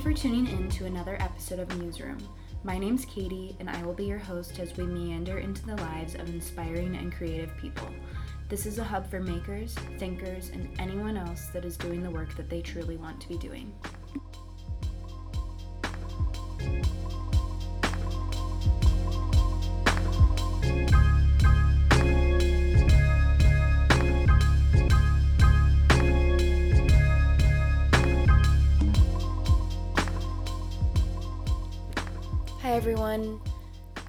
you for tuning in to another episode of Newsroom. My name's Katie, and I will be your host as we meander into the lives of inspiring and creative people. This is a hub for makers, thinkers, and anyone else that is doing the work that they truly want to be doing. Everyone.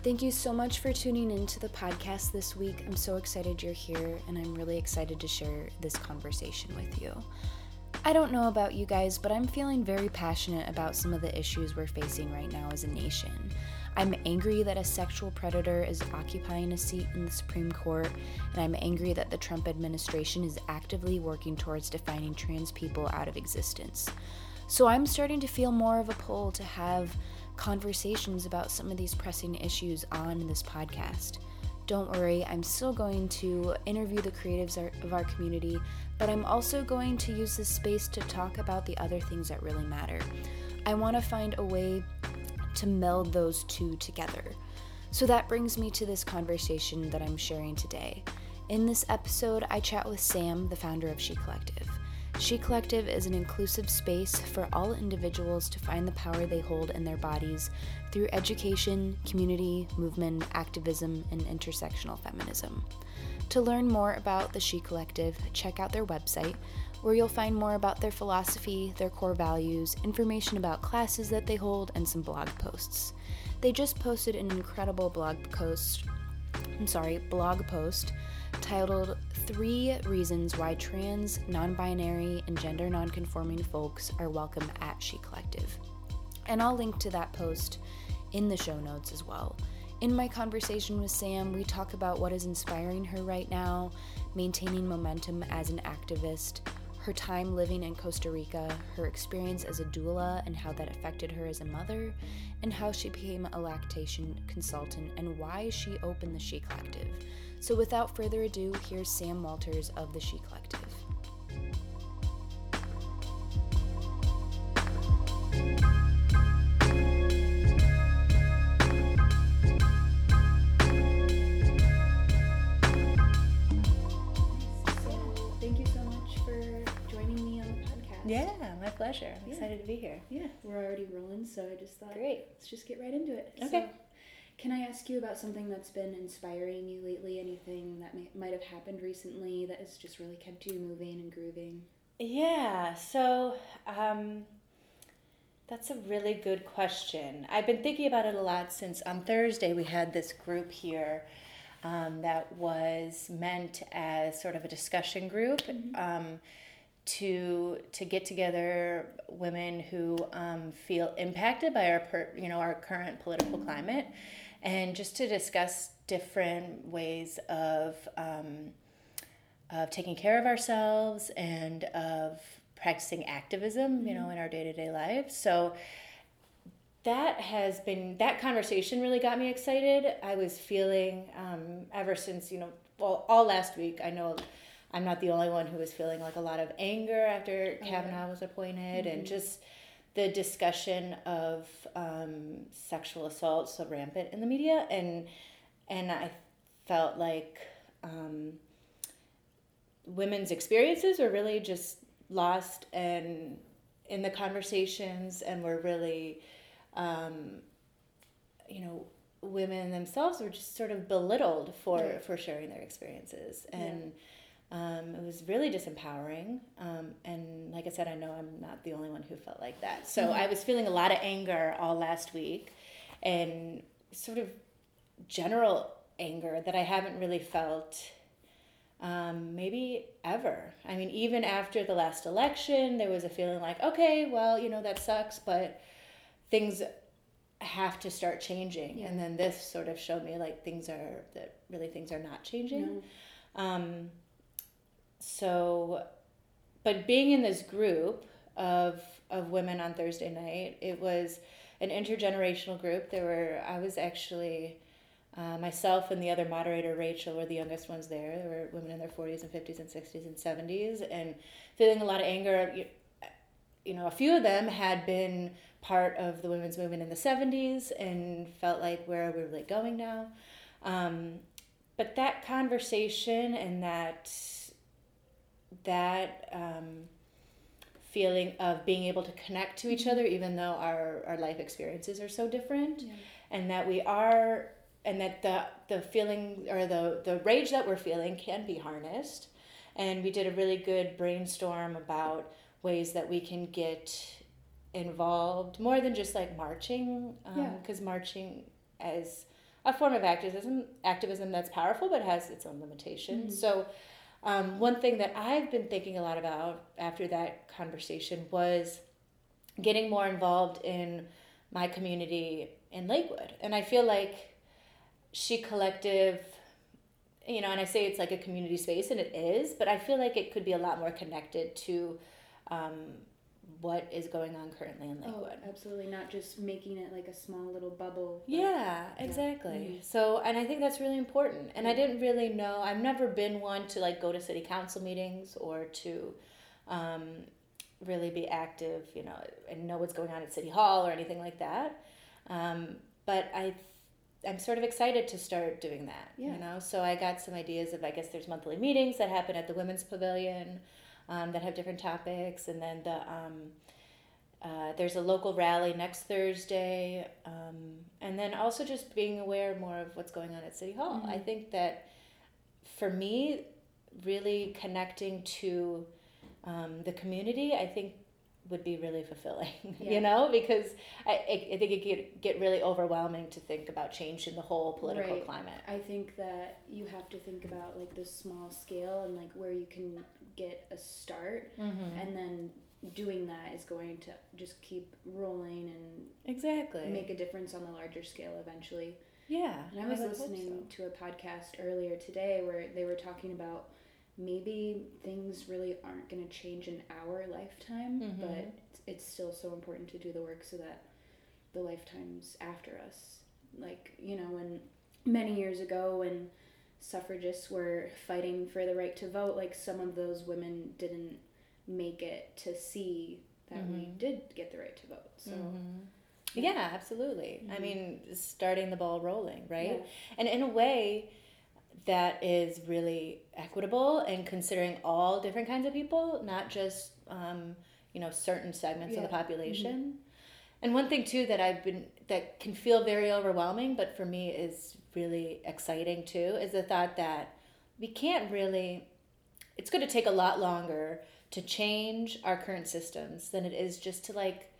Thank you so much for tuning in to the podcast this week. I'm so excited you're here, and I'm really excited to share this conversation with you. I don't know about you guys, but I'm feeling very passionate about some of the issues we're facing right now as a nation. I'm angry that a sexual predator is occupying a seat in the Supreme Court, and I'm angry that the Trump administration is actively working towards defining trans people out of existence. So I'm starting to feel more of a pull to have conversations about some of these pressing issues on this podcast. Don't worry, I'm still going to interview the creatives of our community, but I'm also going to use this space to talk about the other things that really matter. I want to find a way to meld those two together. So that brings me to this conversation that I'm sharing today. In this episode, I chat with Sam, the founder of She Collective. She Collective is an inclusive space for all individuals to find the power they hold in their bodies through education, community, movement, activism, and intersectional feminism. To learn more about the She Collective, check out their website, where you'll find more about their philosophy, their core values, information about classes that they hold, and some blog posts. They just posted an incredible blog post. I'm sorry, blog post titled Three Reasons Why Trans, Non Binary, and Gender non conforming Folks Are Welcome at She Collective. And I'll link to that post in the show notes as well. In my conversation with Sam, we talk about what is inspiring her right now, maintaining momentum as an activist, her time living in Costa Rica, her experience as a doula and how that affected her as a mother, and how she became a lactation consultant and why she opened the She Collective. So, without further ado, here's Sam Walters of the She Collective. Thank you so much for joining me on the podcast. Yeah, my pleasure. I'm Yeah. excited to be here. Yeah, we're already rolling, so I just thought, Great. let's just get right into it. Okay. So, can I ask you about something that's been inspiring you lately? Anything that may, might have happened recently that has just really kept you moving and grooving? Yeah, so um, that's a really good question. I've been thinking about it a lot since on Thursday we had this group here um, that was meant as sort of a discussion group. Um, to to get together women who um, feel impacted by our per, you know our current political climate, and just to discuss different ways of um, of taking care of ourselves and of practicing activism, you know, in our day to day lives. So that has been that conversation really got me excited. I was feeling um, ever since you know, well, all last week. I know I'm not the only one who was feeling like a lot of anger after Kavanaugh was appointed, and just the discussion of um, sexual assault so rampant in the media, and and I felt like um, women's experiences were really just lost and in the conversations, and were really um, you know women themselves were just sort of belittled for Yeah. for sharing their experiences and um, it was really disempowering um, and like i said i know i'm not the only one who felt like that so i was feeling a lot of anger all last week and sort of general anger that i haven't really felt um, maybe ever. I mean, even after the last election, there was a feeling like, okay, well, you know, that sucks, but things have to start changing. Yeah. And then this sort of showed me like things are, that really things are not changing. No. Um, so, but being in this group of, of women on Thursday night, it was an intergenerational group. There were, I was actually, uh, myself and the other moderator, Rachel, were the youngest ones there. There were women in their 40s and 50s and 60s and 70s, and feeling a lot of anger. You- you know, a few of them had been part of the women's movement in the 70s and felt like where are we really going now? Um, but that conversation and that that um, feeling of being able to connect to each mm-hmm. other even though our, our life experiences are so different Yeah. and that we are and that the the feeling or the the rage that we're feeling can be harnessed and we did a really good brainstorm about ways that we can get involved more than just like marching um, Yeah. because marching as a form of activism activism that's powerful but has its own limitations mm-hmm. so um, one thing that i've been thinking a lot about after that conversation was getting more involved in my community in lakewood. And i feel like she collective you know and i say it's like a community space and it is but i feel like it could be a lot more connected to um, what is going on currently in Lakewood. Oh, lakewood absolutely. Not just making it like a small little bubble. yeah, exactly. Mhm. So, and I think that's really important. And I didn't really know, I've never been one to like go to city council meetings or to um, really be active, you know, and know what's going on at city hall or anything like that. Um, but I, I'm sort of excited to start doing that, Yeah. you know? So I got some ideas of, I guess there's monthly meetings that happen at the Women's Pavilion um, that have different topics. And then the, um, uh, there's a local rally next Thursday, um, and then also just being aware more of what's going on at City Hall. I think that for me, really connecting to um, the community, I think would be really fulfilling. Yeah. You know, because I, I, I think it could get really overwhelming to think about change in the whole political Right. climate. I think that you have to think about like the small scale and like where you can get a start, Mm-hmm. and then doing that is going to just keep rolling and Exactly. make a difference on the larger scale eventually. yeah. And I was hope listening so. to a podcast earlier today where they were talking about maybe things really aren't going to change in our lifetime, Mhm. but it's, it's still so important to do the work so that the lifetimes after us, like, you know, when many years ago when suffragists were fighting for the right to vote, like some of those women didn't make it to see that we Mhm. did get the right to vote. So, Mhm. Yeah, absolutely. I Mhm. mean, starting the ball rolling, right? Yeah. And in a way that is really equitable and considering all different kinds of people, not just um, you know certain segments of the Yeah. Mm-hmm. population. And one thing too that I've been that can feel very overwhelming, but for me is really exciting too, is the thought that we can't really. It's going to take a lot longer to change our current systems than it is just to like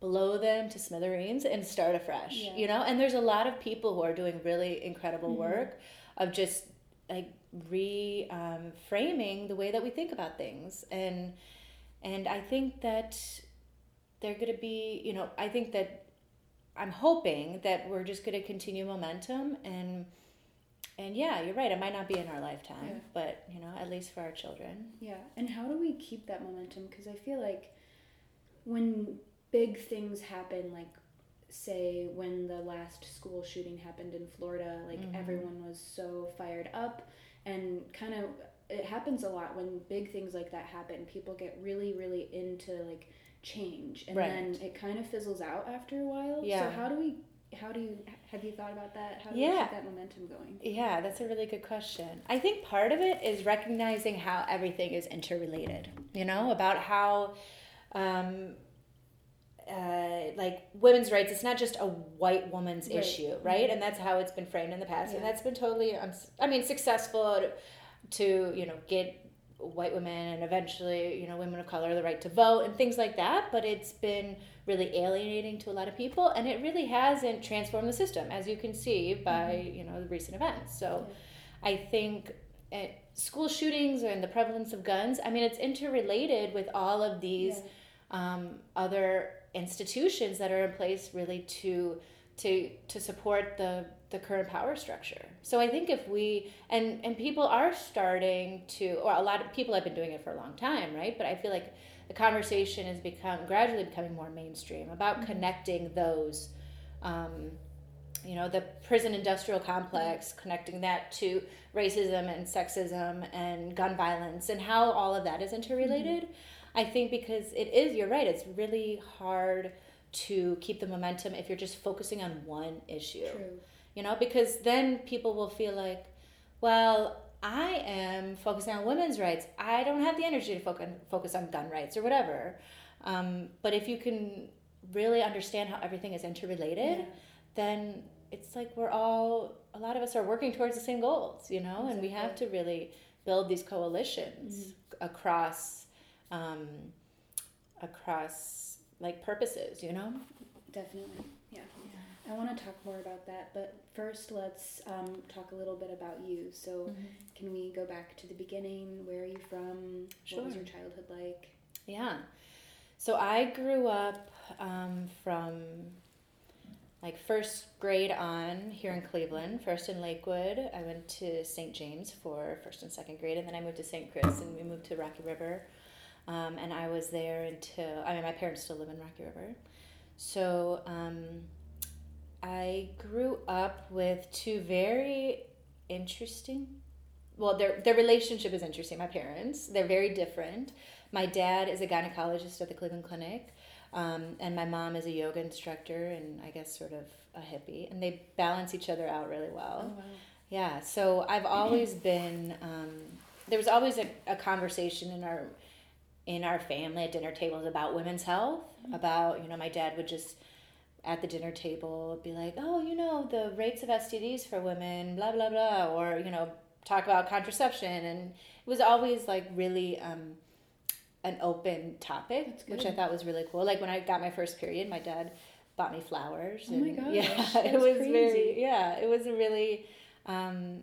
blow them to smithereens and start afresh Yeah. you know and there's a lot of people who are doing really incredible Mhm. work of just like re um, framing the way that we think about things and and i think that they're going to be you know i think that i'm hoping that we're just going to continue momentum and and yeah you're right it might not be in our lifetime Yeah. but you know at least for our children Yeah, and how do we keep that momentum? Because I feel like when big things happen, like say when the last school shooting happened in Florida, like Mhm. everyone was so fired up, and kind of it happens a lot when big things like that happen. People get really, really into like change, and Right. then it kind of fizzles out after a while. Yeah. So how do we? How do you have you thought about that? How do we Yeah. keep that momentum going? Yeah, that's a really good question. I think part of it is recognizing how everything is interrelated, you know, about how, um, uh, like women's rights, it's not just a white woman's Right. issue, right? And that's how it's been framed in the past. And that's been totally, uns- I mean, successful to, you know, get white women and eventually, you know, women of color the right to vote and things like that. But it's been really alienating to a lot of people and it really hasn't transformed the system, as you can see by, you know, the recent events. So I think uh, school shootings and the prevalence of guns, I mean, it's interrelated with all of these Yeah. um, other institutions that are in place really to to to support the the current power structure. So I think if we and and people are starting to or a lot of people have been doing it for a long time, right? But I feel like the conversation has become gradually becoming more mainstream about mm-hmm. connecting those um, you know, the prison industrial complex, mm-hmm. connecting that to racism and sexism and gun violence and how all of that is interrelated. Mm-hmm. I think because it is, you're right, it's really hard to keep the momentum if you're just focusing on one issue. True. You know, because then people will feel like, well, I am focusing on women's rights. I don't have the energy to focus focus on gun rights or whatever. Um, but if you can really understand how everything is interrelated, Yeah. then it's like we're all a lot of us are working towards the same goals, you know, and we have to really build these coalitions across um, across like purposes, you know. Definitely. Yeah. I want to talk more about that, but first let's um, talk a little bit about you. So, can we go back to the beginning? Where are you from? What was your childhood like? Yeah. So I grew up um, from like first grade on here in Cleveland, first in Lakewood. I went to St. James for first and second grade, and then I moved to St. Chris and we moved to Rocky River. Um, and I was there until, I mean, my parents still live in Rocky River. So um, I grew up with two very interesting, well, their, their relationship is interesting, my parents. They're very different. My dad is a gynecologist at the Cleveland Clinic, um, and my mom is a yoga instructor and I guess sort of a hippie, and they balance each other out really well. wow. Yeah, so I've always been. Um, there was always a, a conversation in our in our family at dinner tables about women's health. About you know, my dad would just at the dinner table be like, "Oh, you know, the rates of STDs for women, blah blah blah," or you know, talk about contraception, and it was always like really um, an open topic, which I thought was really cool. Like when I got my first period, my dad bought me flowers. Oh my and- gosh, Yeah, it was crazy. very yeah, it was a really um,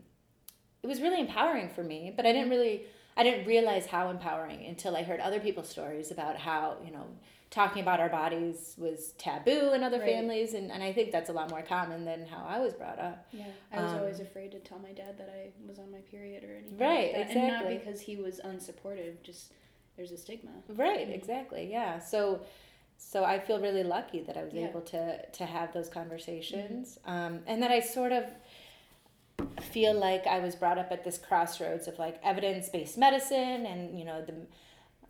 it was really empowering for me. But I didn't really I didn't realize how empowering until I heard other people's stories about how you know talking about our bodies was taboo in other Right. families, and, and I think that's a lot more common than how I was brought up. Yeah, I was Um, always afraid to tell my dad that I was on my period or anything. Right, like that. And not because he was unsupportive, just there's a stigma. Right, exactly. Yeah. So so I feel really lucky that I was Yeah. able to to have those conversations. Um, and that I sort of feel like I was brought up at this crossroads of like evidence-based medicine and you know the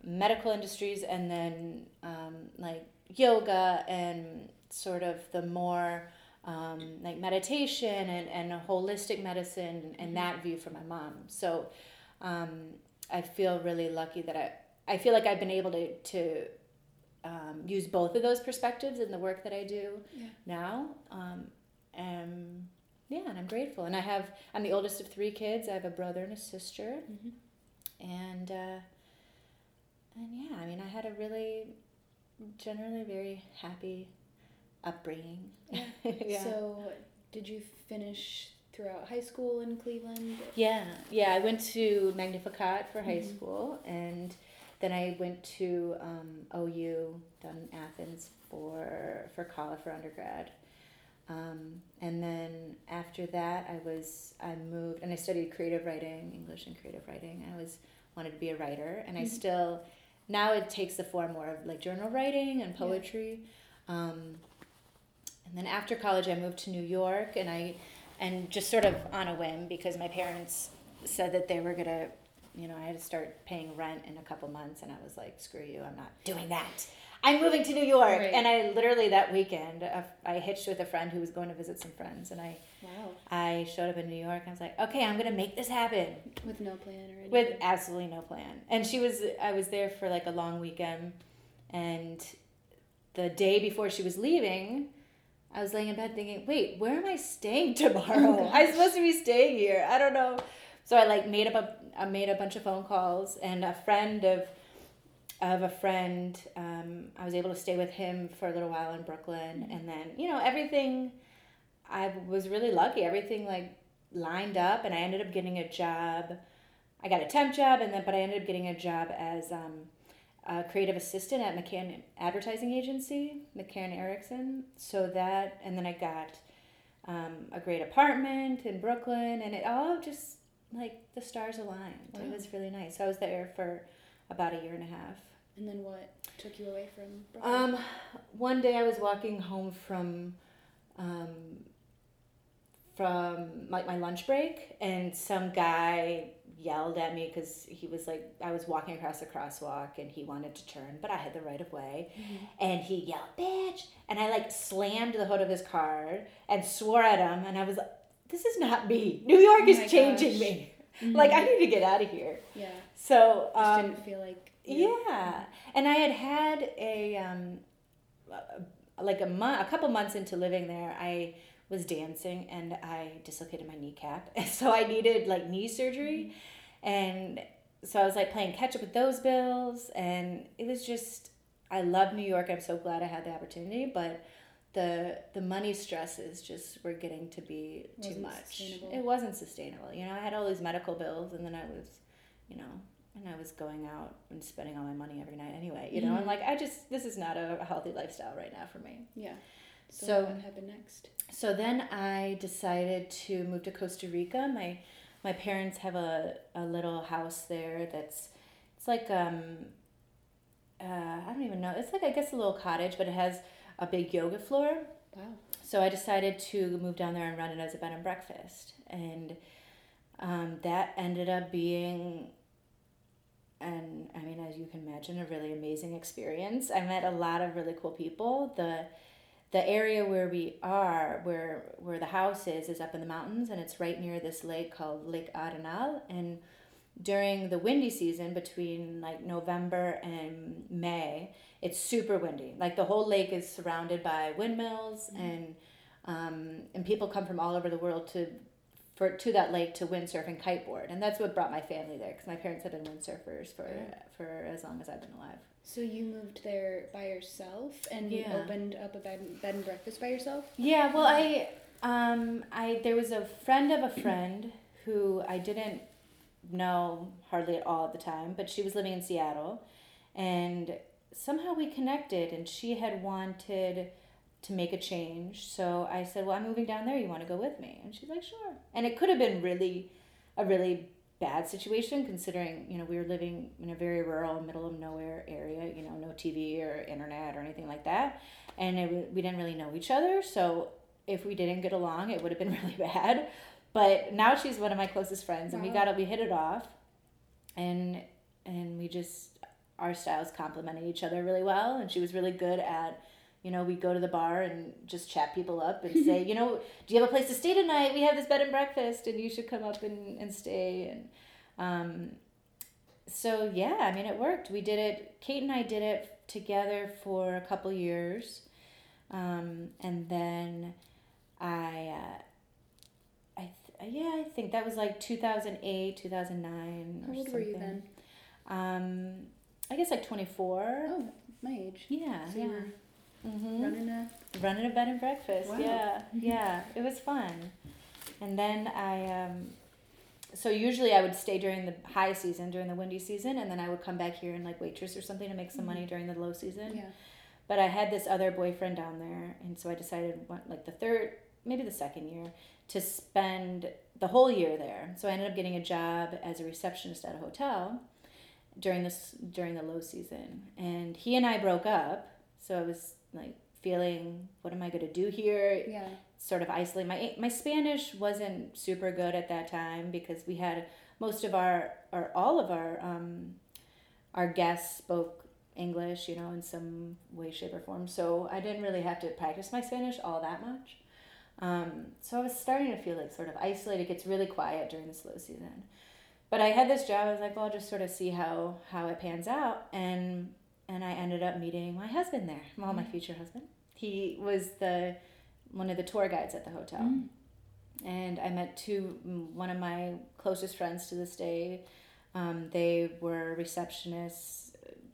medical industries and then um, like yoga and sort of the more um, like meditation and, and holistic medicine and that view from my mom. So um, I feel really lucky that I, I feel like I've been able to, to um, use both of those perspectives in the work that I do Yeah. now. Um, and yeah, and I'm grateful. And I have, I'm the oldest of three kids. I have a brother and a sister. Mhm. And, uh, and yeah, I mean, I had a really, generally very happy upbringing. Yeah. yeah. So, did you finish throughout high school in Cleveland? Yeah, yeah. I went to Magnificat for high Mhm. school, and then I went to um, OU down in Athens for for college for undergrad. Um, and then after that, I was I moved and I studied creative writing, English and creative writing. I was wanted to be a writer, and I Mhm. still now it takes the form more of like journal writing and Yeah. poetry. Um, and then after college, I moved to New York, and I and just sort of on a whim because my parents said that they were gonna, you know, I had to start paying rent in a couple months, and I was like, screw you, I'm not doing that. I'm moving to New York, Right. and I literally that weekend uh, I hitched with a friend who was going to visit some friends, and I Wow. I showed up in New York. I was like, okay, I'm gonna make this happen With no plan or anything. with absolutely no plan. And she was, I was there for like a long weekend, and the day before she was leaving, I was laying in bed thinking, wait, where am I staying tomorrow? Oh, I'm supposed to be staying here. I don't know. So I like made up a, I made a bunch of phone calls, and a friend of, of a friend, um, I was able to stay with him for a little while in Brooklyn, and then you know everything. I was really lucky. Everything like lined up, and I ended up getting a job. I got a temp job, and then but I ended up getting a job as um, a creative assistant at McCann Advertising Agency, McCann Erickson. So that, and then I got um, a great apartment in Brooklyn, and it all just like the stars aligned. It was really nice. So I was there for about a year and a half. And then what took you away from Brooklyn? Um, one day I was walking home from, um, from like my lunch break, and some guy yelled at me because he was like I was walking across the crosswalk and he wanted to turn, but I had the right of way, Mm-hmm. and he yelled "bitch," and I like slammed the hood of his car and swore at him, and I was like, "This is not me. New York Oh is changing gosh. me. Like I need to get out of here." Yeah. So Just um, didn't feel like. You- yeah, and I had had a um, like a month, a couple months into living there, I was dancing and I dislocated my kneecap, so I needed like knee surgery, and so I was like playing catch up with those bills, and it was just I love New York. I'm so glad I had the opportunity, but the the money stresses just were getting to be too much. It wasn't sustainable. You know, I had all these medical bills, and then I was, you know, and I was going out and spending all my money every night anyway. You know, I'm Mhm. like, I just this is not a healthy lifestyle right now for me. Yeah. So, So- what happened next? So then I decided to move to Costa Rica. My my parents have a, a little house there that's it's like um uh, I don't even know. It's like I guess a little cottage, but it has a big yoga floor. Wow. So I decided to move down there and run it as a bed and breakfast, and um, that ended up being, and I mean, as you can imagine, a really amazing experience. I met a lot of really cool people. the The area where we are, where where the house is, is up in the mountains, and it's right near this lake called Lake Arenal. And during the windy season, between like November and May, it's super windy. Like the whole lake is surrounded by windmills, and um, and people come from all over the world to for to that lake to windsurf and kiteboard, and that's what brought my family there because my parents have been windsurfers for for as long as I've been alive. So you moved there by yourself and Yeah. opened up a bed, bed and breakfast by yourself? Yeah, well, I um I there was a friend of a friend who I didn't know hardly at all at the time, but she was living in Seattle, and somehow we connected, and she had wanted to make a change. So I said, "Well, I'm moving down there. You want to go with me?" And she's like, "Sure." And it could have been really a really bad situation considering you know we were living in a very rural middle of nowhere area you know no tv or internet or anything like that and it, we didn't really know each other so if we didn't get along it would have been really bad but now she's one of my closest friends and we got it we hit it off and and we just our styles complemented each other really well and she was really good at you know we go to the bar and just chat people up and say you know do you have a place to stay tonight? We have this bed and breakfast and you should come up and, and stay. And um, so yeah i mean it worked. We did it kate and i did it together for a couple years um, and then i uh, I th- yeah i think that was like 2008 2009 How or old something were you then? um, i guess like 24 Oh, my age. yeah So yeah mm-hmm. running a. running a bed and breakfast. Wow. Yeah, yeah, it was fun. And then I, um, so usually I would stay during the high season, during the windy season, and then I would come back here and like waitress or something to make some money during the low season. Yeah. But I had this other boyfriend down there, and so I decided, what, like the third, maybe the second year, to spend the whole year there. So I ended up getting a job as a receptionist at a hotel during this during the low season, and he and I broke up. So I was like feeling, what am I going to do here? Yeah. Sort of isolate. My my Spanish wasn't super good at that time because we had most of our or all of our um, our guests spoke English, you know, in some way, shape, or form. So I didn't really have to practice my Spanish all that much. Um, so I was starting to feel like sort of isolated. It gets really quiet during the slow season. But I had this job. I was like, well, I'll just sort of see how how it pans out, and and I ended up meeting my husband there. Well, my future husband. He was the one of the tour guides at the hotel, Mm. and I met two one of my closest friends to this day. Um, they were receptionists,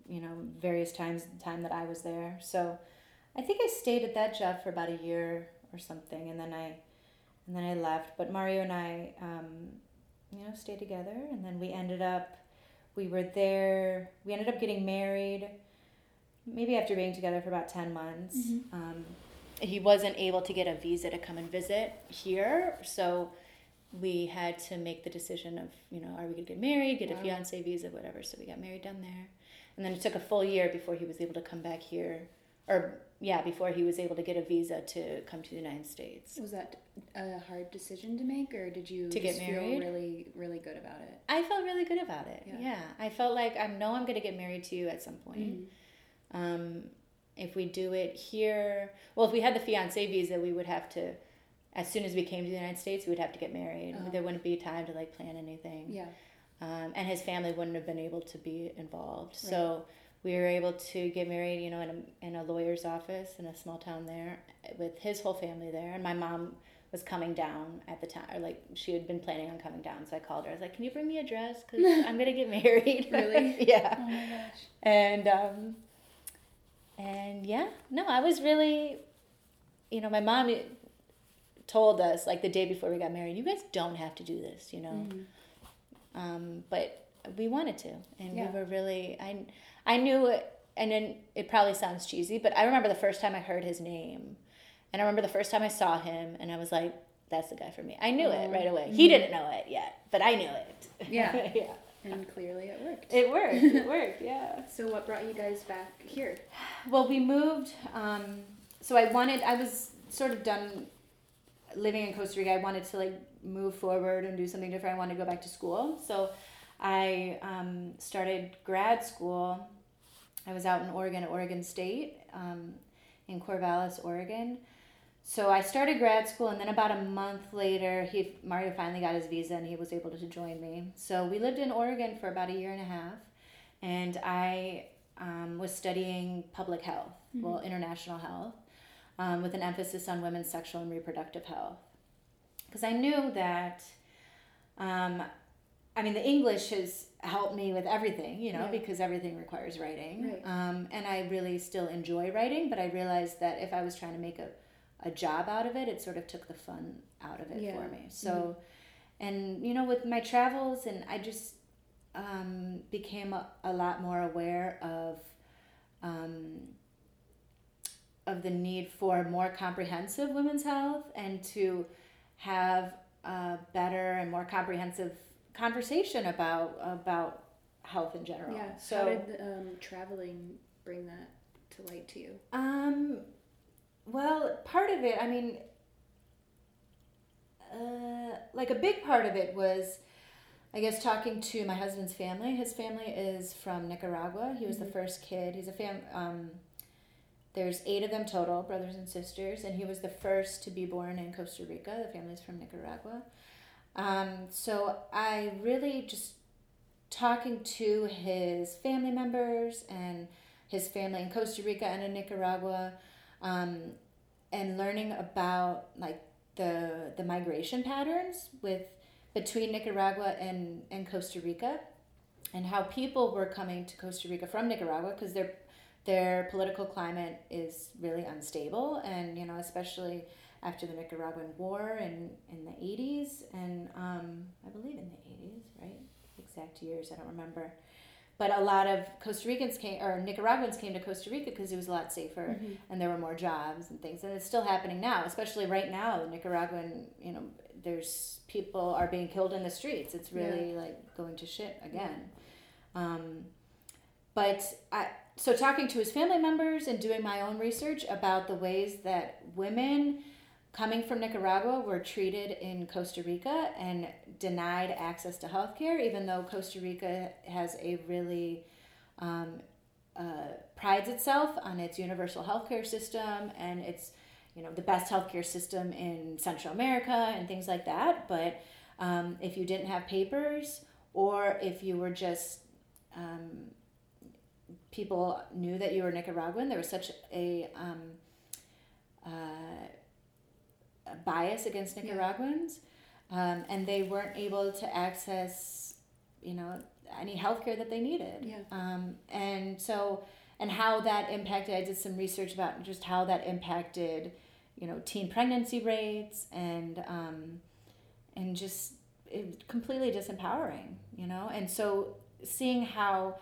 you know, various times the time that I was there. So I think I stayed at that job for about a year or something, and then I and then I left. But Mario and I, um, you know, stayed together, and then we ended up. We were there. We ended up getting married. Maybe after being together for about ten months. Mhm. Um, he wasn't able to get a visa to come and visit here, so we had to make the decision of you know are we gonna get married, get a fiance visa, whatever. So we got married down there, and then it took a full year before he was able to come back here, or yeah, before he was able to get a visa to come to the United States. Was that a hard decision to make, or did you To get just feel really, really good about it? I felt really good about it. Yeah. Yeah. I felt like I know I'm going to get married to you at some point. Um, if we do it here, well, if we had the fiance visa, we would have to, as soon as we came to the United States, we would have to get married. Uh-huh. There wouldn't be time to like plan anything. Yeah. Um, and his family wouldn't have been able to be involved. So we were able to get married, you know, in a, in a lawyer's office in a small town there with his whole family there. And my mom was coming down at the time, or like she had been planning on coming down. So I called her. I was like, "Can you bring me a dress? Because I'm gonna get married." Really? yeah. Oh my gosh. And um, and yeah, no, I was really, you know, my mom told us like the day before we got married, you guys don't have to do this, you know. Um, but we wanted to, and Yeah. we were really. I I knew it, and then it probably sounds cheesy, but I remember the first time I heard his name, and I remember the first time I saw him, and I was like, "That's the guy for me." I knew it right away. He didn't know it yet, but I knew it. Yeah. yeah. And clearly it worked. It worked. It worked. Yeah. so what brought you guys back here? Well, we moved. Um, so I wanted. I was sort of done living in Costa Rica. I wanted to like move forward and do something different. I wanted to go back to school. So I um, started grad school. I was out in Oregon at Oregon State um, in Corvallis, Oregon. So I started grad school, and then about a month later, he Mario finally got his visa, and he was able to join me. So we lived in Oregon for about a year and a half, and I um, was studying public health, well, international health, um, with an emphasis on women's sexual and reproductive health. Because I knew that, um, I mean, the English has helped me with everything, you know, Yeah. because everything requires writing. Right. Um, and I really still enjoy writing, but I realized that if I was trying to make a, a job out of it, it sort of took the fun out of it Yeah. for me. So, and, you know, with my travels, and I just um, became a, a lot more aware of um, of the need for more comprehensive women's health and to have a better and more comprehensive conversation about about health in general. Yeah. So How did um, traveling bring that to light to you? um, well, part of it, I mean, uh, like a big part of it was, I guess, talking to my husband's family. His family is from Nicaragua. He was the first kid. He's a fam. Um, there's eight of them total, brothers and sisters, and he was the first to be born in Costa Rica. The family's from Nicaragua. Um, so I really just talking to his family members and his family in Costa Rica and in Nicaragua, um, and learning about like the the migration patterns with between Nicaragua and, and Costa Rica, and how people were coming to Costa Rica from Nicaragua because their their political climate is really unstable, and you know especially after the Nicaraguan War in in the eighties and um, I believe in the eighties, right? Exact years I don't remember. But a lot of Costa Ricans came, or Nicaraguans came to Costa Rica because it was a lot safer and there were more jobs and things. And it's still happening now, especially right now. The Nicaraguan, you know, there's people are being killed in the streets. It's really like going to shit again. Um, but I, so talking to his family members and doing my own research about the ways that women coming from Nicaragua were treated in Costa Rica and denied access to health care, even though Costa Rica has a really um, uh, prides itself on its universal healthcare system and it's you know the best healthcare system in Central America and things like that. But um, if you didn't have papers or if you were just um, people knew that you were Nicaraguan, there was such a um, uh, bias against Nicaraguans, um, and they weren't able to access, you know, any health care that they needed. Yeah. Um, and so, and how that impacted, I did some research about just how that impacted, you know, teen pregnancy rates and, um, and just it, completely disempowering, you know? And so seeing how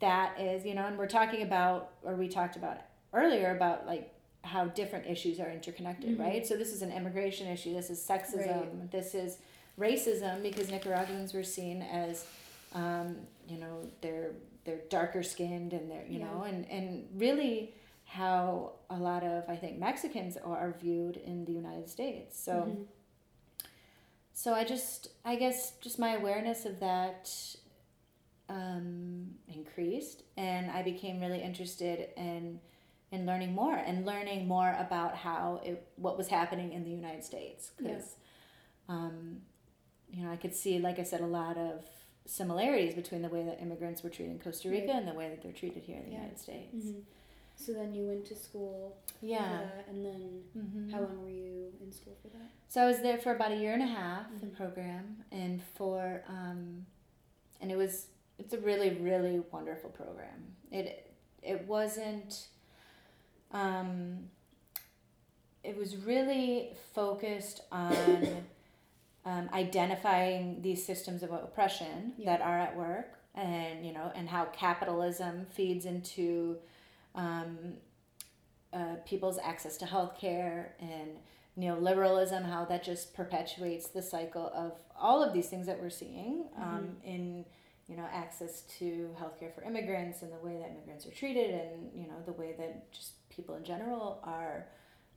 that is, you know, and we're talking about, or we talked about earlier about like how different issues are interconnected, right? So this is an immigration issue, this is sexism, Right. this is racism because Nicaraguans were seen as, um, you know, they're they're darker skinned and they're you Yeah. know and and really how a lot of I think Mexicans are viewed in the United States. So Mm-hmm. so I just I guess just my awareness of that um, increased, and I became really interested in in learning more and learning more about how it what was happening in the United States because um, you know I could see like I said a lot of similarities between the way that immigrants were treated in Costa Rica Right. and the way that they're treated here in the Yeah. United States. Mhm. So then you went to school Yeah. and then Mhm. how long were you in school for that? So I was there for about a year and a half, the Mhm. program, and for um, and it was it's a really really wonderful program. It it wasn't um, it was really focused on um, identifying these systems of oppression Yeah. that are at work, and you know, and how capitalism feeds into um, uh, people's access to healthcare and neoliberalism, how that just perpetuates the cycle of all of these things that we're seeing um, in you know access to healthcare for immigrants and the way that immigrants are treated and you know the way that just people in general are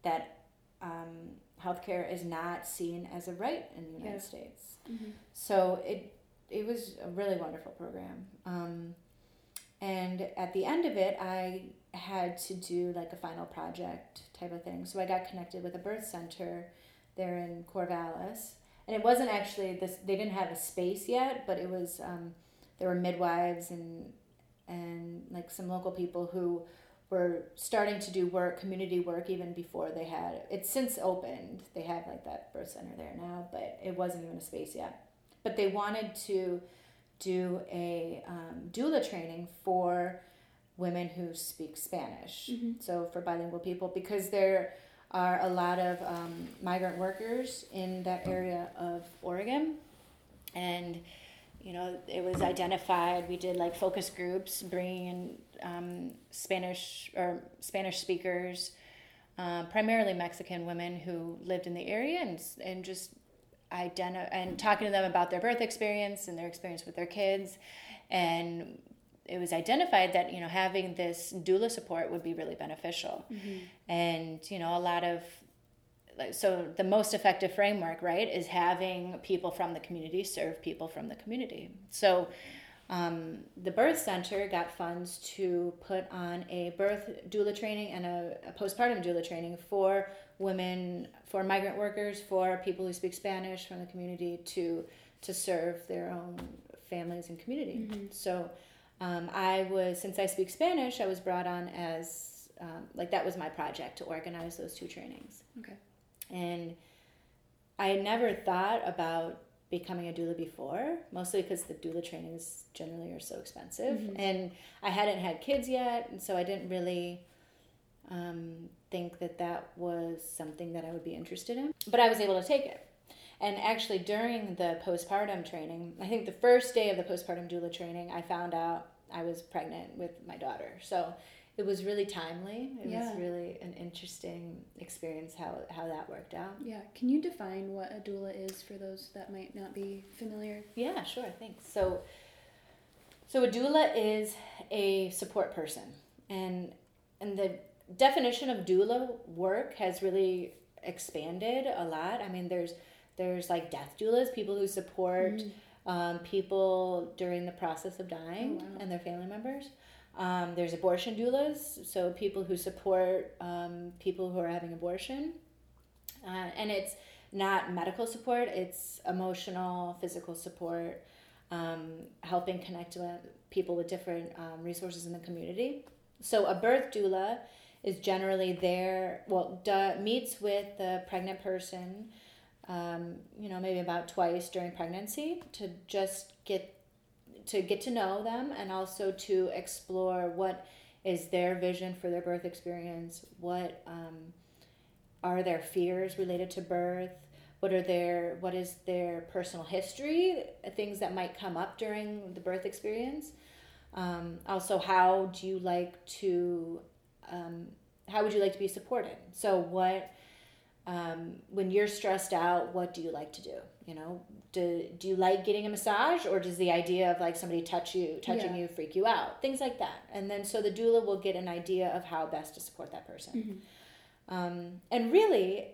that um, healthcare is not seen as a right in the United Yeah. States. Mm-hmm. So it it was a really wonderful program. Um, and at the end of it, I had to do like a final project type of thing. So I got connected with a birth center there in Corvallis, and it wasn't actually this. They didn't have a space yet, but it was. Um, there were midwives and and like some local people who were starting to do work, community work, even before they had. It's since opened. They have like that birth center there now, but it wasn't even a space yet. But they wanted to do a um, doula training for women who speak Spanish. Mhm. So for bilingual people, because there are a lot of um, migrant workers in that area of Oregon, and you know it was identified. We did like focus groups, bringing in um, Spanish or Spanish speakers, uh, primarily Mexican women who lived in the area, and and just identi- and talking to them about their birth experience and their experience with their kids, and it was identified that you know having this doula support would be really beneficial and you know a lot of so the most effective framework right is having people from the community serve people from the community. So um, the birth center got funds to put on a birth doula training and a, a postpartum doula training for women for migrant workers for people who speak spanish from the community to to serve their own families and community. So um, I was since I speak Spanish, I was brought on as um, like that was my project to organize those two trainings, Okay. And I had never thought about becoming a doula before, mostly because the doula trainings generally are so expensive, and I hadn't had kids yet, and so I didn't really um, think that that was something that I would be interested in. But I was able to take it. And actually, during the postpartum training, I think the first day of the postpartum doula training, I found out I was pregnant with my daughter. So it was really timely. It Yeah. was really an interesting experience how, how that worked out. Yeah. Can you define what a doula is for those that might not be familiar? Yeah, sure. Thanks. So, so a doula is a support person, and and the definition of doula work has really expanded a lot. I mean, there's there's like death doulas, people who support um, people during the process of dying Oh, wow. and their family members. Um, there's abortion doulas, so people who support um, people who are having abortion, uh, and it's not medical support; it's emotional, physical support, um, helping connect with people with different um, resources in the community. So a birth doula is generally there. Well, do, meets with the pregnant person. Um, you know, maybe about twice during pregnancy to just get to get to know them and also to explore what is their vision for their birth experience what um, are their fears related to birth what are their what is their personal history things that might come up during the birth experience um, also how do you like to um, how would you like to be supported so what um, when you're stressed out, what do you like to do? You know, do, do you like getting a massage or does the idea of like somebody touch you, touching Yeah. you freak you out? Things like that. And then so the doula will get an idea of how best to support that person. Mm-hmm. Um, and really,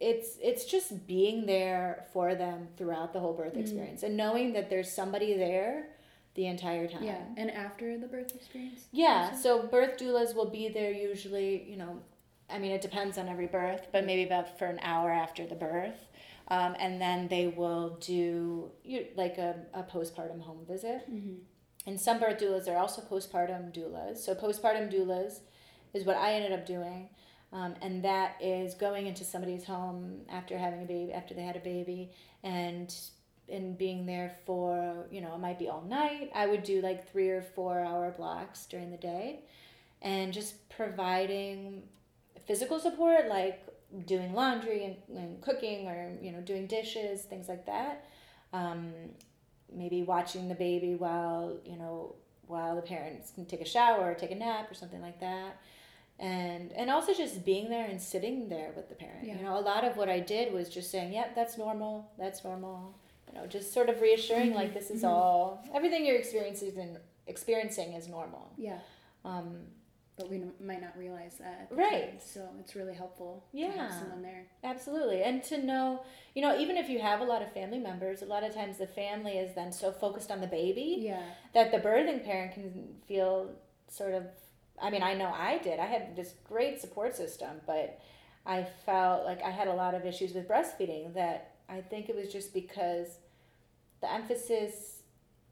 it's it's just being there for them throughout the whole Mm-hmm. birth experience and knowing that there's somebody there the entire time. Yeah, and after the birth experience. Yeah, also? so birth doulas will be there usually, you know, I mean, it depends on every birth, but maybe about for an hour after the birth. Um, and then they will do you, like a, a postpartum home visit. Mhm. And some birth doulas are also postpartum doulas. So, postpartum doulas is what I ended up doing. Um, and that is going into somebody's home after having a baby, after they had a baby, and and being there for you know it might be all night. I would do like three or four hour blocks during the day, and just providing physical support like doing laundry and, and cooking or you know doing dishes things like that. Um, maybe watching the baby while you know while the parents can take a shower or take a nap or something like that. And and also just being there and sitting there with the parent. Yeah. you know a lot of what i did was just saying yep that's normal that's normal. You know just sort of reassuring like this is Mhm. all everything you're experiencing and experiencing is normal. Yeah, um, but we might not realize that. Right. time, so it's really helpful to Yeah. have someone there. Absolutely. And to know, you know, even if you have a lot of family members, a lot of times the family is then so focused on the baby Yeah. that the birthing parent can feel sort of I mean, I know I did. I had this great support system, but I felt like I had a lot of issues with breastfeeding that I think it was just because the emphasis,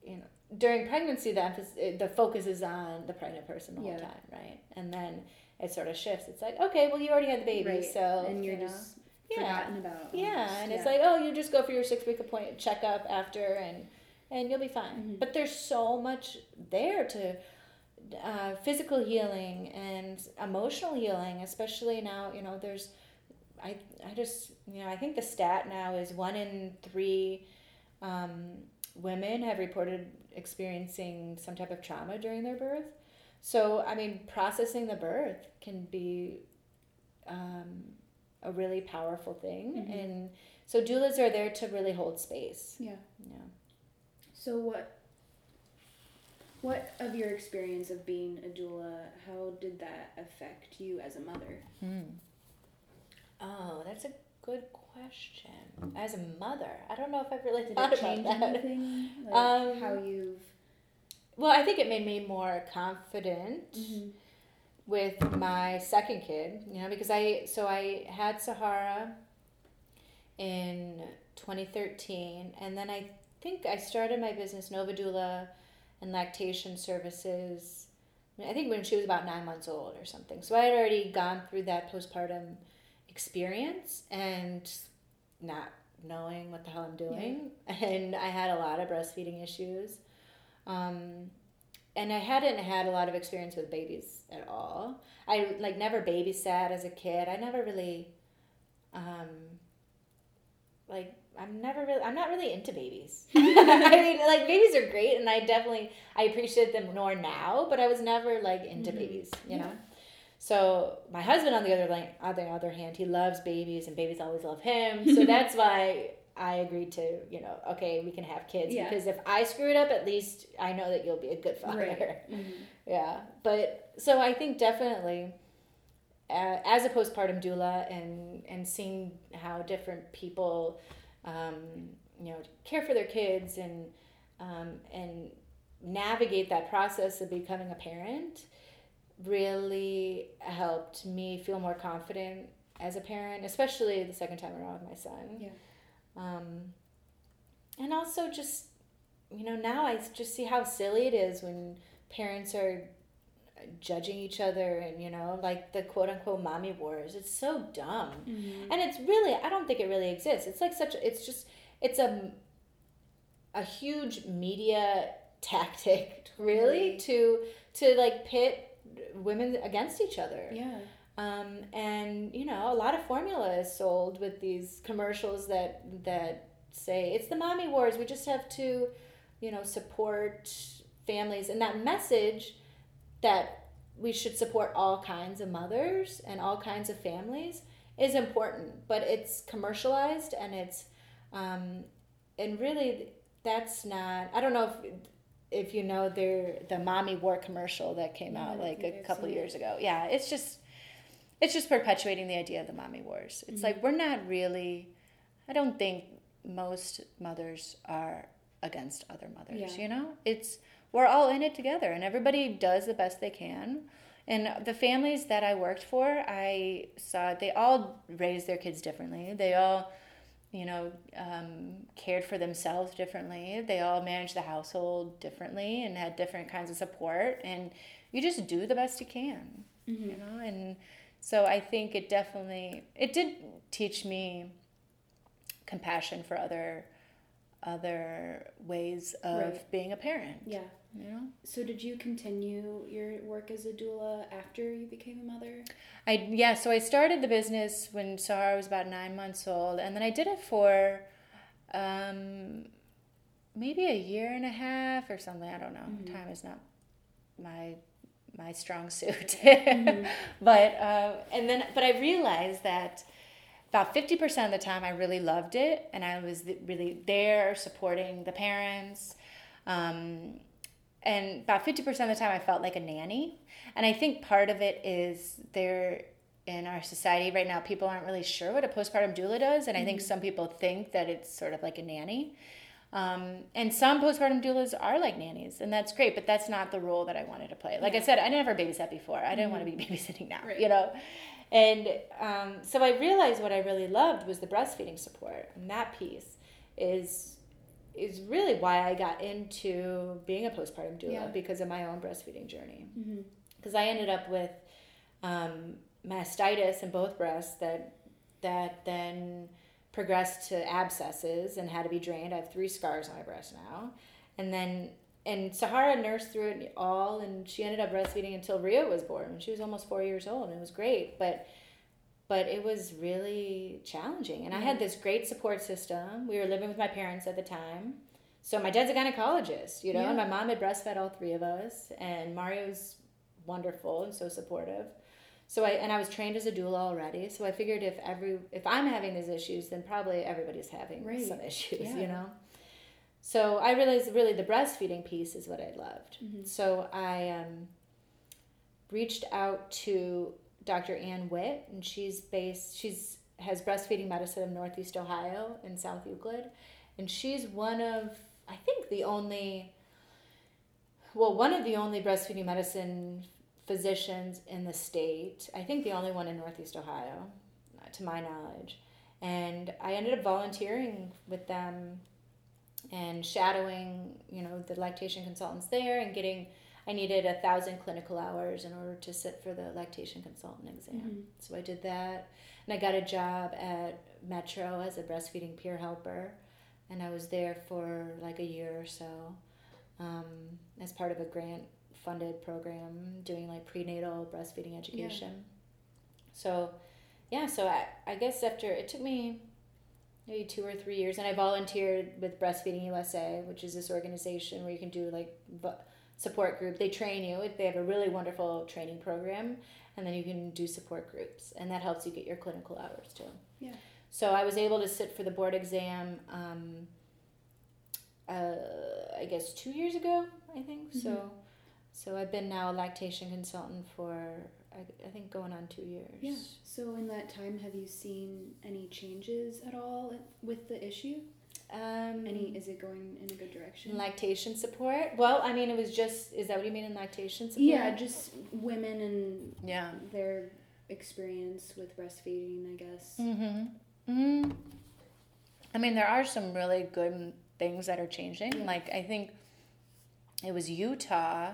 you know, during pregnancy the emphasis the focus is on the pregnant person the whole Yeah. time, right? And then it sort of shifts. It's like, okay, well you already had the baby, right. so and you're you know. just Yeah. forgotten about. Yeah, almost. and it's like, oh, you just go for your six week appointment checkup after, and and you'll be fine. Mhm. But there's so much there to uh, physical healing and emotional healing, especially now. You know, there's, I I just you know I think the stat now is one in three um, women have reported experiencing some type of trauma during their birth. So I mean, processing the birth can be um, a really powerful thing, Mhm. and so doulas are there to really hold space. yeah. Yeah. So what? What of your experience of being a doula? How did that affect you as a mother? Oh, that's a good question. As a mother, I don't know if I've really Did thought it about change that. anything? Like Um, how you've Well, I think it made me more confident with my second kid, you know, because I so I had Sahara in 2013 and then I think I started my business Nova Doula and lactation services I think when she was about 9 months old or something. So I had already gone through that postpartum experience and not knowing what the hell I'm doing and I had a lot of breastfeeding issues. Um, and I hadn't had a lot of experience with babies at all. I like never babysat as a kid. I never really, um, like I'm never really I'm not really into babies. I mean, like babies are great, and I definitely I appreciate them more now. But I was never like into Mhm. babies, you Yeah. know. So my husband, on the other line, on the other hand, he loves babies, and babies always love him. So that's why I agreed to, you know, okay, we can have kids Yeah. because if I screw it up, at least I know that you'll be a good father. right. Mhm. Yeah, but so I think definitely uh, as a postpartum doula and and seeing how different people, um, you know, care for their kids and um, and navigate that process of becoming a parent really helped me feel more confident as a parent, especially the second time around with my son. Yeah. Um, and also just you know now I just see how silly it is when parents are judging each other and you know like the quote unquote mommy wars it's so dumb Mhm. and it's really i don't think it really exists it's like such it's just it's a a huge media tactic really Right. to to like pit women against each other Yeah. um, and you know a lot of formula is sold with these commercials that that say it's the mommy wars we just have to you know support families and that message that we should support all kinds of mothers and all kinds of families is important, but it's commercialized and it's um, and really that's not. I don't know if if you know their the mommy war commercial that came I out like a couple years ago. Yeah, it's just it's just perpetuating the idea of the mommy wars. It's Mm-hmm. like we're not really. I don't think most mothers are against other mothers. Yeah. You know, it's we're all in it together, and everybody does the best they can. And the families that I worked for, I saw they all raised their kids differently. They all, you know, um, cared for themselves differently. They all managed the household differently and had different kinds of support. And you just do the best you can, you know. And so I think it definitely it did teach me compassion for other other ways of Right. being a parent. Yeah. Know. So did you continue your work as a doula after you became a mother? I yeah, so I started the business when Sahara was about nine months old, and then I did it for um, maybe a year and a half or something. I don't know. Time is not my my strong suit, but uh, and then but I realized that about 50% of the time I really loved it and I was th- really there supporting the parents. Um, and about 50% of the time I felt like a nanny. And I think part of it is there in our society right now, people aren't really sure what a postpartum doula does. And I think some people think that it's sort of like a nanny. Um, and some postpartum doulas are like nannies, and that's great, but that's not the role that I wanted to play. Like I said, I never babysat before. I didn't want to be babysitting now, Right. you know? And um, so I realized what I really loved was the breastfeeding support, and that piece is is really why I got into being a postpartum doula Yeah. because of my own breastfeeding journey. Mm-hmm. Because I ended up with um, mastitis in both breasts that that then progressed to abscesses and had to be drained. I have three scars on my breast now, and then and Sahara nursed through it all, and she ended up breastfeeding until Rio was born. She was almost four years old, and it was great, but but it was really challenging. And I had this great support system. We were living with my parents at the time. So my dad's a gynecologist, you know, and my mom had breastfed all three of us, and Mario's wonderful and so supportive. So I and I was trained as a doula already. So I figured if every if I'm having these issues, then probably everybody's having Right. some issues, Yeah. you know. So I realized really the breastfeeding piece is what I loved. Mhm. So I um, reached out to Dr. Ann Witt, and she's based. She's has breastfeeding medicine in Northeast Ohio in South Euclid, and she's one of I think the only. Well, one of the only breastfeeding medicine physicians in the state. I think the only one in Northeast Ohio, to my knowledge. And I ended up volunteering with them and shadowing, you know, the lactation consultants there and getting I needed a thousand clinical hours in order to sit for the lactation consultant exam. Mhm. So I did that. And I got a job at Metro as a breastfeeding peer helper. And I was there for like a year or so um, as part of a grant funded program doing like prenatal breastfeeding education. So, yeah, so I, I guess after it took me maybe two or three years, and I volunteered with Breastfeeding USA, which is this organization where you can do like vo- support group. They train you. They have a really wonderful training program, and then you can do support groups, and that helps you get your clinical hours too. Yeah. So I was able to sit for the board exam. Um, uh, I guess two years ago, I think so. Mhm. So I've been now a lactation consultant for I, I think going on two years. Yeah. So in that time, have you seen any changes at all with the issue? Um, Any? Is it going in a good direction? lactation support? Well, I mean, it was just. Is that what you mean in lactation support? yeah, just women and Yeah. their experience with breastfeeding, I guess. Mm-hmm. mm I mean, there are some really good things that are changing. Yeah. Like I think it was Utah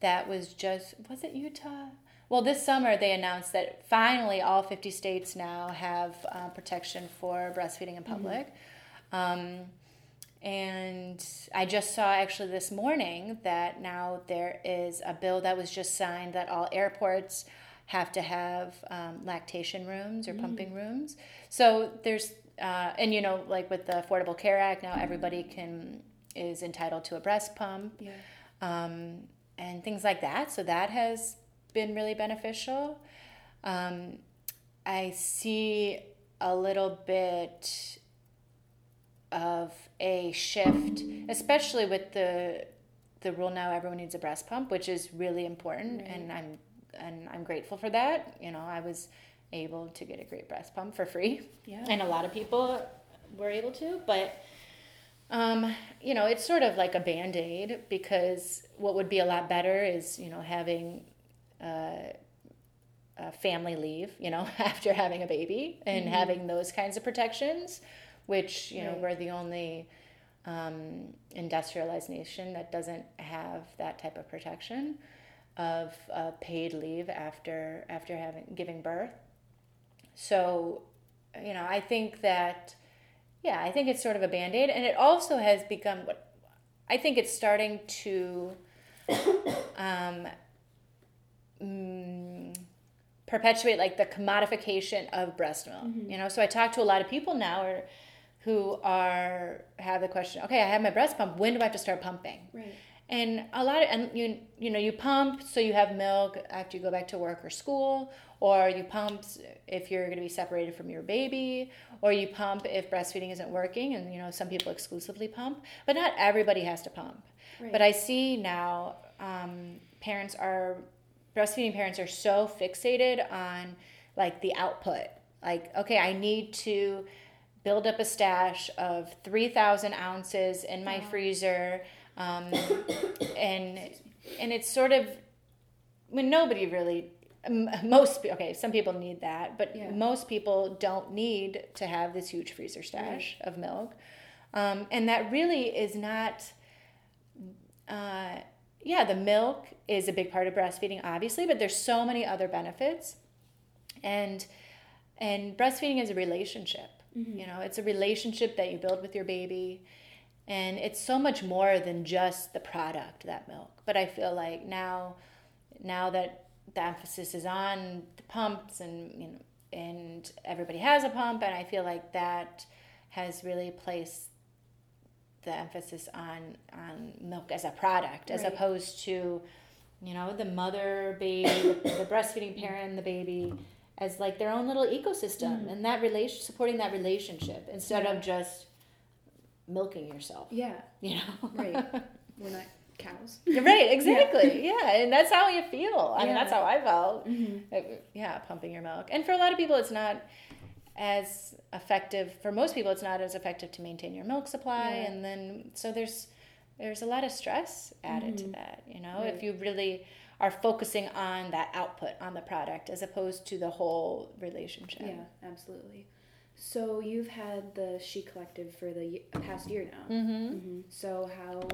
that was just was it Utah? Well, this summer they announced that finally all 50 states now have uh, protection for breastfeeding in public. Um, and I just saw actually this morning that now there is a bill that was just signed that all airports have to have um, lactation rooms or pumping rooms. So there's, uh, and you know, like with the Affordable Care Act, now everybody can is entitled to a breast pump Yeah. um, and things like that. So that has been really beneficial. Um, I see a little bit of a shift, especially with the the rule now everyone needs a breast pump, which is really important right. and I'm and I'm grateful for that. You know, I was able to get a great breast pump for free. Yeah. And a lot of people were able to, but um, you know, it's sort of like a band aid because what would be a lot better is, you know, having uh, a family leave, you know, after having a baby and mm-hmm. having those kinds of protections, which, you right. know, we're the only um, industrialized nation that doesn't have that type of protection of uh, paid leave after after having giving birth. So, you know, I think that, yeah, I think it's sort of a band aid, and it also has become what I think it's starting to. Um, mm, perpetuate like the commodification of breast milk mm-hmm. you know so i talk to a lot of people now or who are have the question okay i have my breast pump when do i have to start pumping? Right. And a lot of and you you know you pump so you have milk after you go back to work or school or you pump if you're going to be separated from your baby or you pump if breastfeeding isn't working and you know some people exclusively pump but not everybody has to pump. Right. but i see now um, parents are breastfeeding parents are so fixated on like the output. Like okay i need to build up a stash of 3000 ounces in my freezer um, and and it's sort of when nobody really most okay some people need that but yeah. most people don't need to have this huge freezer stash right. of milk um, and that really is not uh, yeah the milk is a big part of breastfeeding obviously but there's so many other benefits and and breastfeeding is a relationship mm-hmm. you know it's a relationship that you build with your baby and it's so much more than just the product that milk but i feel like now now that the emphasis is on the pumps and you know and everybody has a pump and i feel like that has really placed the emphasis on on milk as a product as right. opposed to you know the mother baby the breastfeeding parent the baby as like their own little ecosystem mm. and that relation supporting that relationship instead yeah. of just milking yourself. Yeah. You know? right. We're not cows. right, exactly. Yeah. yeah. And that's how you feel. I yeah. mean, that's how I felt. Mm-hmm. Yeah, pumping your milk. And for a lot of people, it's not as effective. For most people, it's not as effective to maintain your milk supply. And then, so there's, there's a lot of stress added mm-hmm. to that, you know, right. if you really are focusing on that output on the product as opposed to the whole relationship. Yeah, absolutely. So you've had the She Collective for the past year now. Mm-hmm. Mm-hmm. So how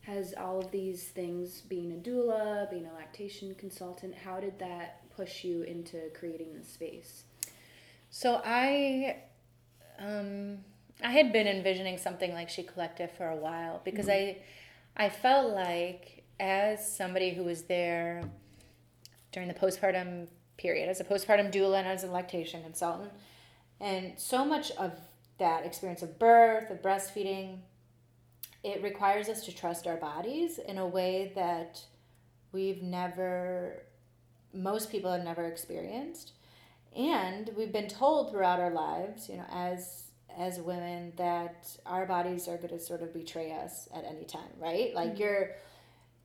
has all of these things, being a doula, being a lactation consultant, how did that push you into creating this space? So I, um, I had been envisioning something like She Collective for a while because mm-hmm. I, I felt like as somebody who was there during the postpartum period, as a postpartum doula and as a lactation consultant and so much of that experience of birth, of breastfeeding, it requires us to trust our bodies in a way that we've never, most people have never experienced. And we've been told throughout our lives, you know, as as women that our bodies are going to sort of betray us at any time, right? Like mm-hmm. you're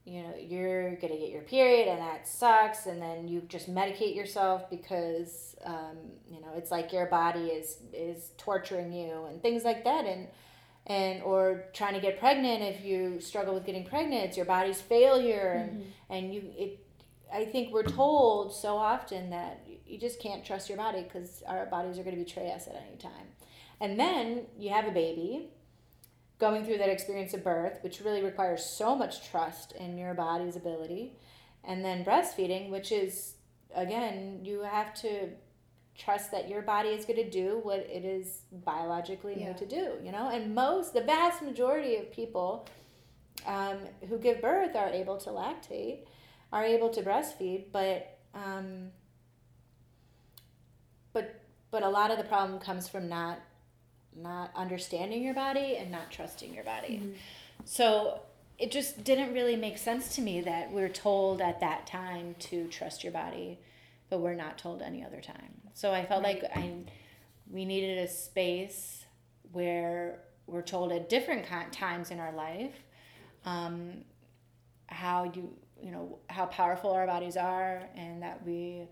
you know you're gonna get your period and that sucks and then you just medicate yourself because um, you know it's like your body is is torturing you and things like that and and or trying to get pregnant. If you struggle with getting pregnant it's your body's failure and mm-hmm. and you it i think we're told so often that you just can't trust your body because our bodies are going to betray us at any time. And then you have a baby going through that experience of birth, which really requires so much trust in your body's ability, and then breastfeeding, which is, again, you have to trust that your body is going to do what it is biologically yeah. made to do, you know? And most, the vast majority of people um, who give birth are able to lactate, are able to breastfeed, but, um, but, but a lot of the problem comes from not not understanding your body and not trusting your body. Mm-hmm. So it just didn't really make sense to me that we are told at that time to trust your body but we're not told any other time. So I felt Right. like I we needed a space where we're told at different times in our life um, how you you know how powerful our bodies are and that we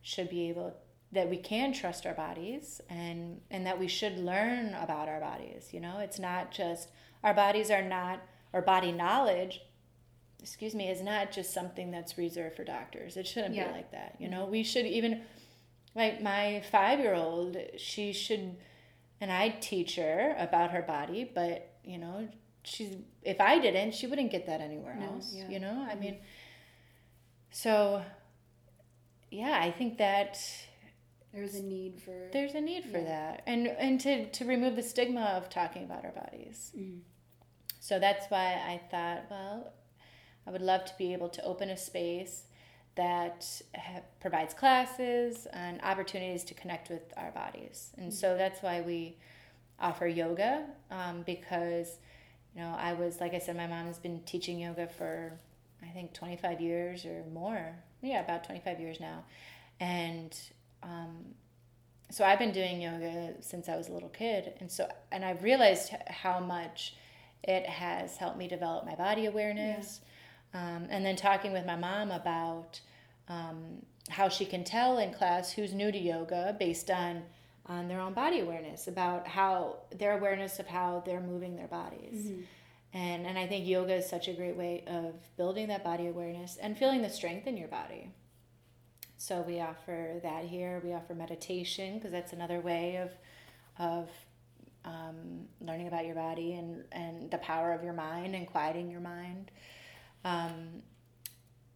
should be able that we can trust our bodies and and that we should learn about our bodies you know? It's not just our bodies are not our body knowledge excuse me is not just something that's reserved for doctors. It shouldn't Yeah. be like that you know? We should even like my five year old she should and i teach her about her body but you know she's if i didn't she wouldn't get that anywhere No, else yeah. you know? I mm-hmm. mean so yeah i think that There's a need for. there's a need for Yeah. that and and to to remove the stigma of talking about our bodies Mhm. so that's why i thought well i would love to be able to open a space that ha- provides classes and opportunities to connect with our bodies and so that's why we offer yoga um, because you know i was like i said my mom has been teaching yoga for i think 25 years or more yeah about 25 years now and um, so I've been doing yoga since I was a little kid, and so and I've realized how much it has helped me develop my body awareness. Um, and then talking with my mom about um, how she can tell in class who's new to yoga based on on their own body awareness about how their awareness of how they're moving their bodies. Mhm. And and I think yoga is such a great way of building that body awareness and feeling the strength in your body. So we offer that here. We offer meditation because that's another way of of um, learning about your body and and the power of your mind and quieting your mind. Um,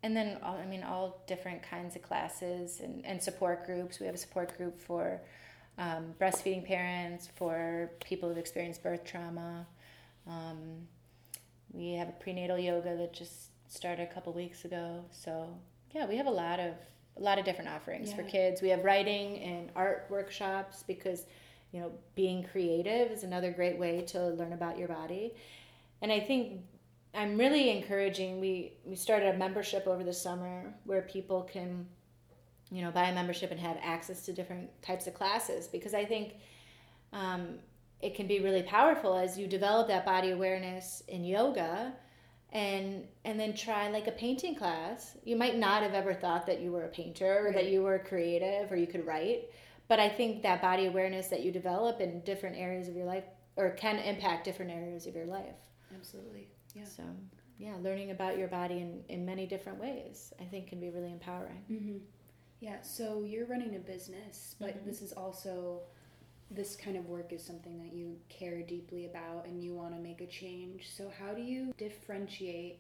and then all, I mean all different kinds of classes and, and support groups. We have a support group for um, breastfeeding parents, for people who've experienced birth trauma. Um, we have a prenatal yoga that just started a couple weeks ago. So yeah, we have a lot of a lot of different offerings for kids. We have writing and art workshops because you know being creative is another great way to learn about your body. And I think I'm really encouraging. We we started a membership over the summer where people can you know buy a membership and have access to different types of classes because I think um, it can be really powerful as you develop that body awareness in yoga and and then try like a painting class you might not have ever thought that you were a painter or that you were creative or you could write but i think that body awareness that you develop in different areas of your life or can impact different areas of your life Absolutely. Yeah. so yeah learning about your body in, in many different ways i think can be really empowering Mm-hmm. Yeah. So you're running a business, but Mhm. this is also this kind of work is something that you care deeply about and you want to make a change. So how do you differentiate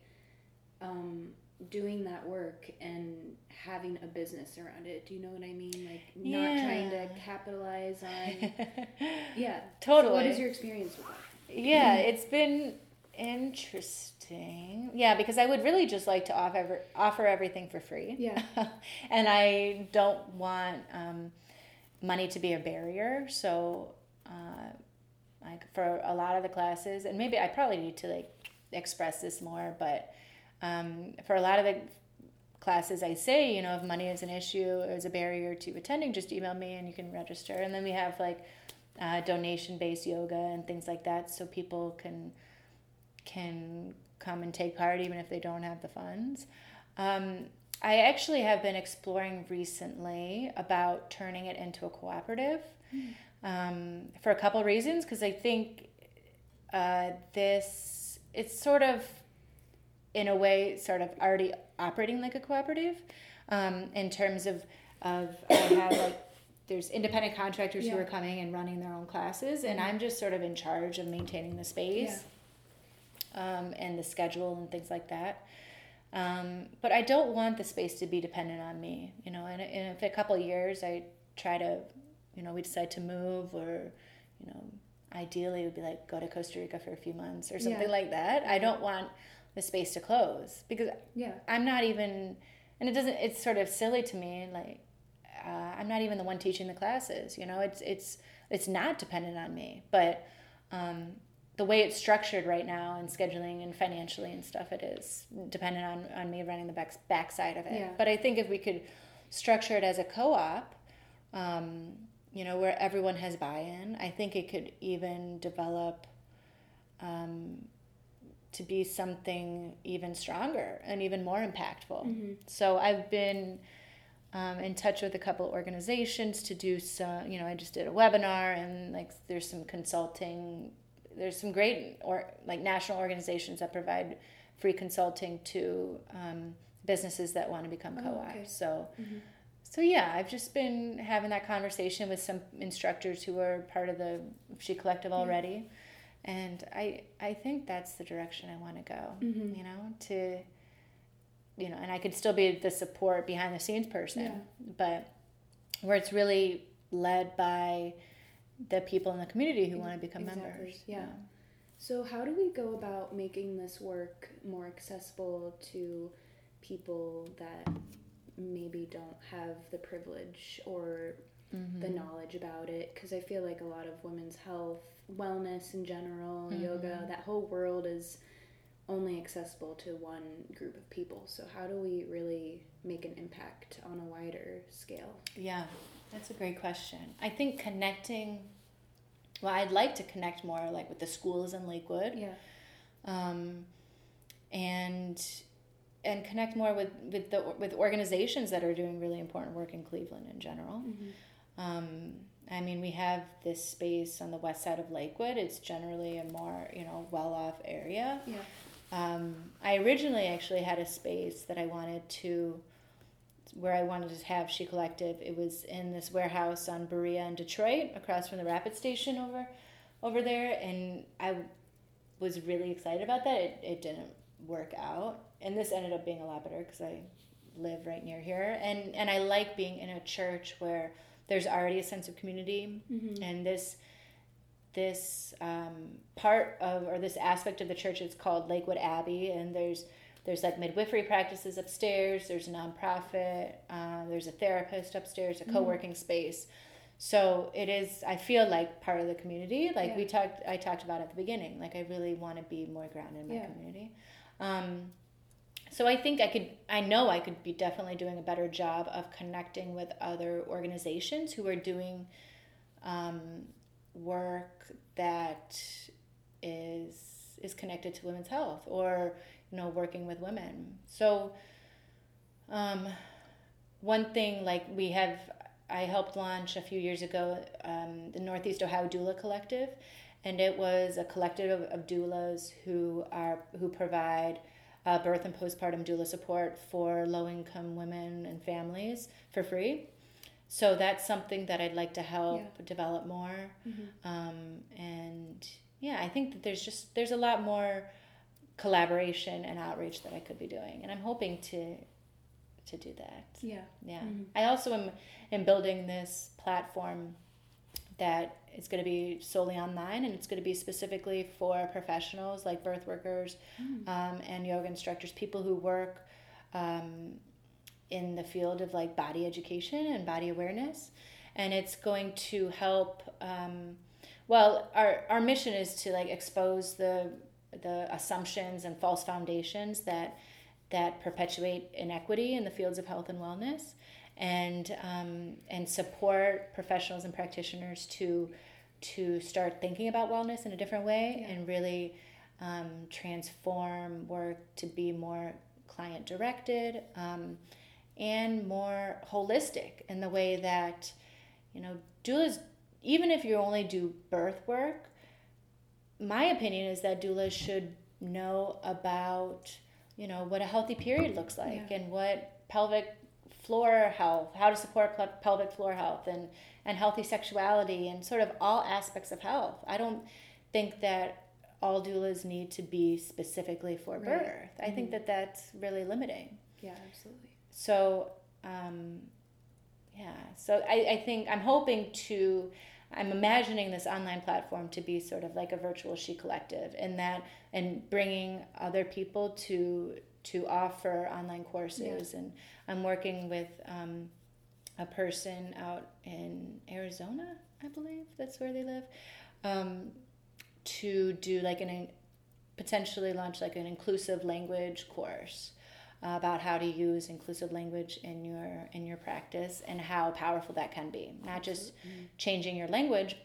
um, doing that work and having a business around it? Do you know what I mean? Like not trying to capitalize on. Yeah. Totally. So what is your experience with that? Yeah, it's been interesting. Yeah, because I would really just like to offer offer everything for free. Yeah. and I don't want um, money to be a barrier. So, uh, like for a lot of the classes, and maybe I probably need to like express this more, but um, for a lot of the classes I say, you know, if money is an issue or is a barrier to attending, just email me and you can register. And then we have like uh, donation based yoga and things like that, so people can can come and take part even if they don't have the funds. Um, I actually have been exploring recently about turning it into a cooperative um, for a couple reasons because I think uh, this it's sort of in a way sort of already operating like a cooperative um, in terms of of I have like there's independent contractors who are coming and running their own classes and I'm just sort of in charge of maintaining the space um, and the schedule and things like that. Um, but I don't want the space to be dependent on me, you know. And, and if a couple of years I try to, you know, we decide to move, or, you know, ideally it would be like go to Costa Rica for a few months or something Yeah. like that. I don't want the space to close because Yeah. I'm not even, and it doesn't. It's sort of silly to me. Like uh, I'm not even the one teaching the classes. You know, it's it's it's not dependent on me. But um, the way it's structured right now and scheduling and financially and stuff, it is dependent on on me running the back backside of it. Yeah. But I think if we could structure it as a co-op, um, you know, where everyone has buy-in. I think it could even develop um, to be something even stronger and even more impactful. Mm-hmm. So I've been um, in touch with a couple organizations to do some. You know, I just did a webinar and like there's some consulting. There's some great or like national organizations that provide free consulting to um, businesses that want to become Oh, co-ops. okay. So. Mhm. So yeah, I've just been having that conversation with some instructors who are part of the She Collective already, and I I think that's the direction I want to go. Mhm. You know, to you know, and I could still be the support behind the scenes person, Yeah. but where it's really led by the people in the community who want to become Exactly, members. yeah. So, how do we go about making this work more accessible to people that maybe don't have the privilege or Mhm. the knowledge about it? Because I feel like a lot of women's health, wellness in general, yoga, Mhm. that whole world is only accessible to one group of people. So, how do we really make an impact on a wider scale? Yeah, that's a great question. I think connecting. Well, I'd like to connect more like with the schools in Lakewood. Yeah. um, and and connect more with with the with organizations that are doing really important work in Cleveland in general. Mm-hmm. Um, I mean, we have this space on the west side of Lakewood. It's generally a more you know well off area. Yeah. Um, I originally actually had a space that I wanted to, where I wanted to have She Collective. It was in this warehouse on Berea in Detroit, across from the Rapid Station over, over there, and I was really excited about that. It, it didn't work out, and this ended up being a lot better because I live right near here, and and I like being in a church where there's already a sense of community, Mm-hmm. and this this um, part of or this aspect of the church is called Lakewood Abbey, and there's there's like midwifery practices upstairs. There's a nonprofit. Uh, there's a therapist upstairs. A Mhm. co-working space. So it is. I feel like part of the community. Like we talked. I talked about at the beginning. Like I really want to be more grounded in my Yeah. community. Um, so I think I could. I know I could be definitely doing a better job of connecting with other organizations who are doing um, work that is is connected to women's health or you know working with women so um, one thing like we have i helped launch a few years ago um, the northeast ohio doula collective and it was a collective of, of doulas who are who provide uh, birth and postpartum doula support for low income women and families for free so that's something that i'd like to help Yeah. develop more Mm-hmm. um, and yeah i think that there's just there's a lot more collaboration and outreach that i could be doing and i'm hoping to to do that Yeah. yeah Mhm. i also am, am building this platform that is going to be solely online and it's going to be specifically for professionals like birth workers Mm. um, and yoga instructors people who work um, in the field of like body education and body awareness and it's going to help um, well our, our mission is to like expose the the assumptions and false foundations that that perpetuate inequity in the fields of health and wellness and um, and support professionals and practitioners to to start thinking about wellness in a different way Yeah. and really um, transform work to be more client directed um, and more holistic in the way that you know doulas even if you only do birth work my opinion is that doulas should know about you know what a healthy period looks like Yeah. and what pelvic floor health how to support pelvic floor health and and healthy sexuality and sort of all aspects of health i don't think that all doulas need to be specifically for Right. birth i think Mhm. that that's really limiting Yeah, absolutely. so um, yeah so I, I think i'm hoping to i'm imagining this online platform to be sort of like a virtual she collective in that and bringing other people to to offer online courses. And i'm working with um, a person out in arizona i believe that's where they live um, to do like an potentially launch like an inclusive language course about how to use inclusive language in your in your practice and how powerful that can be. Not just changing your language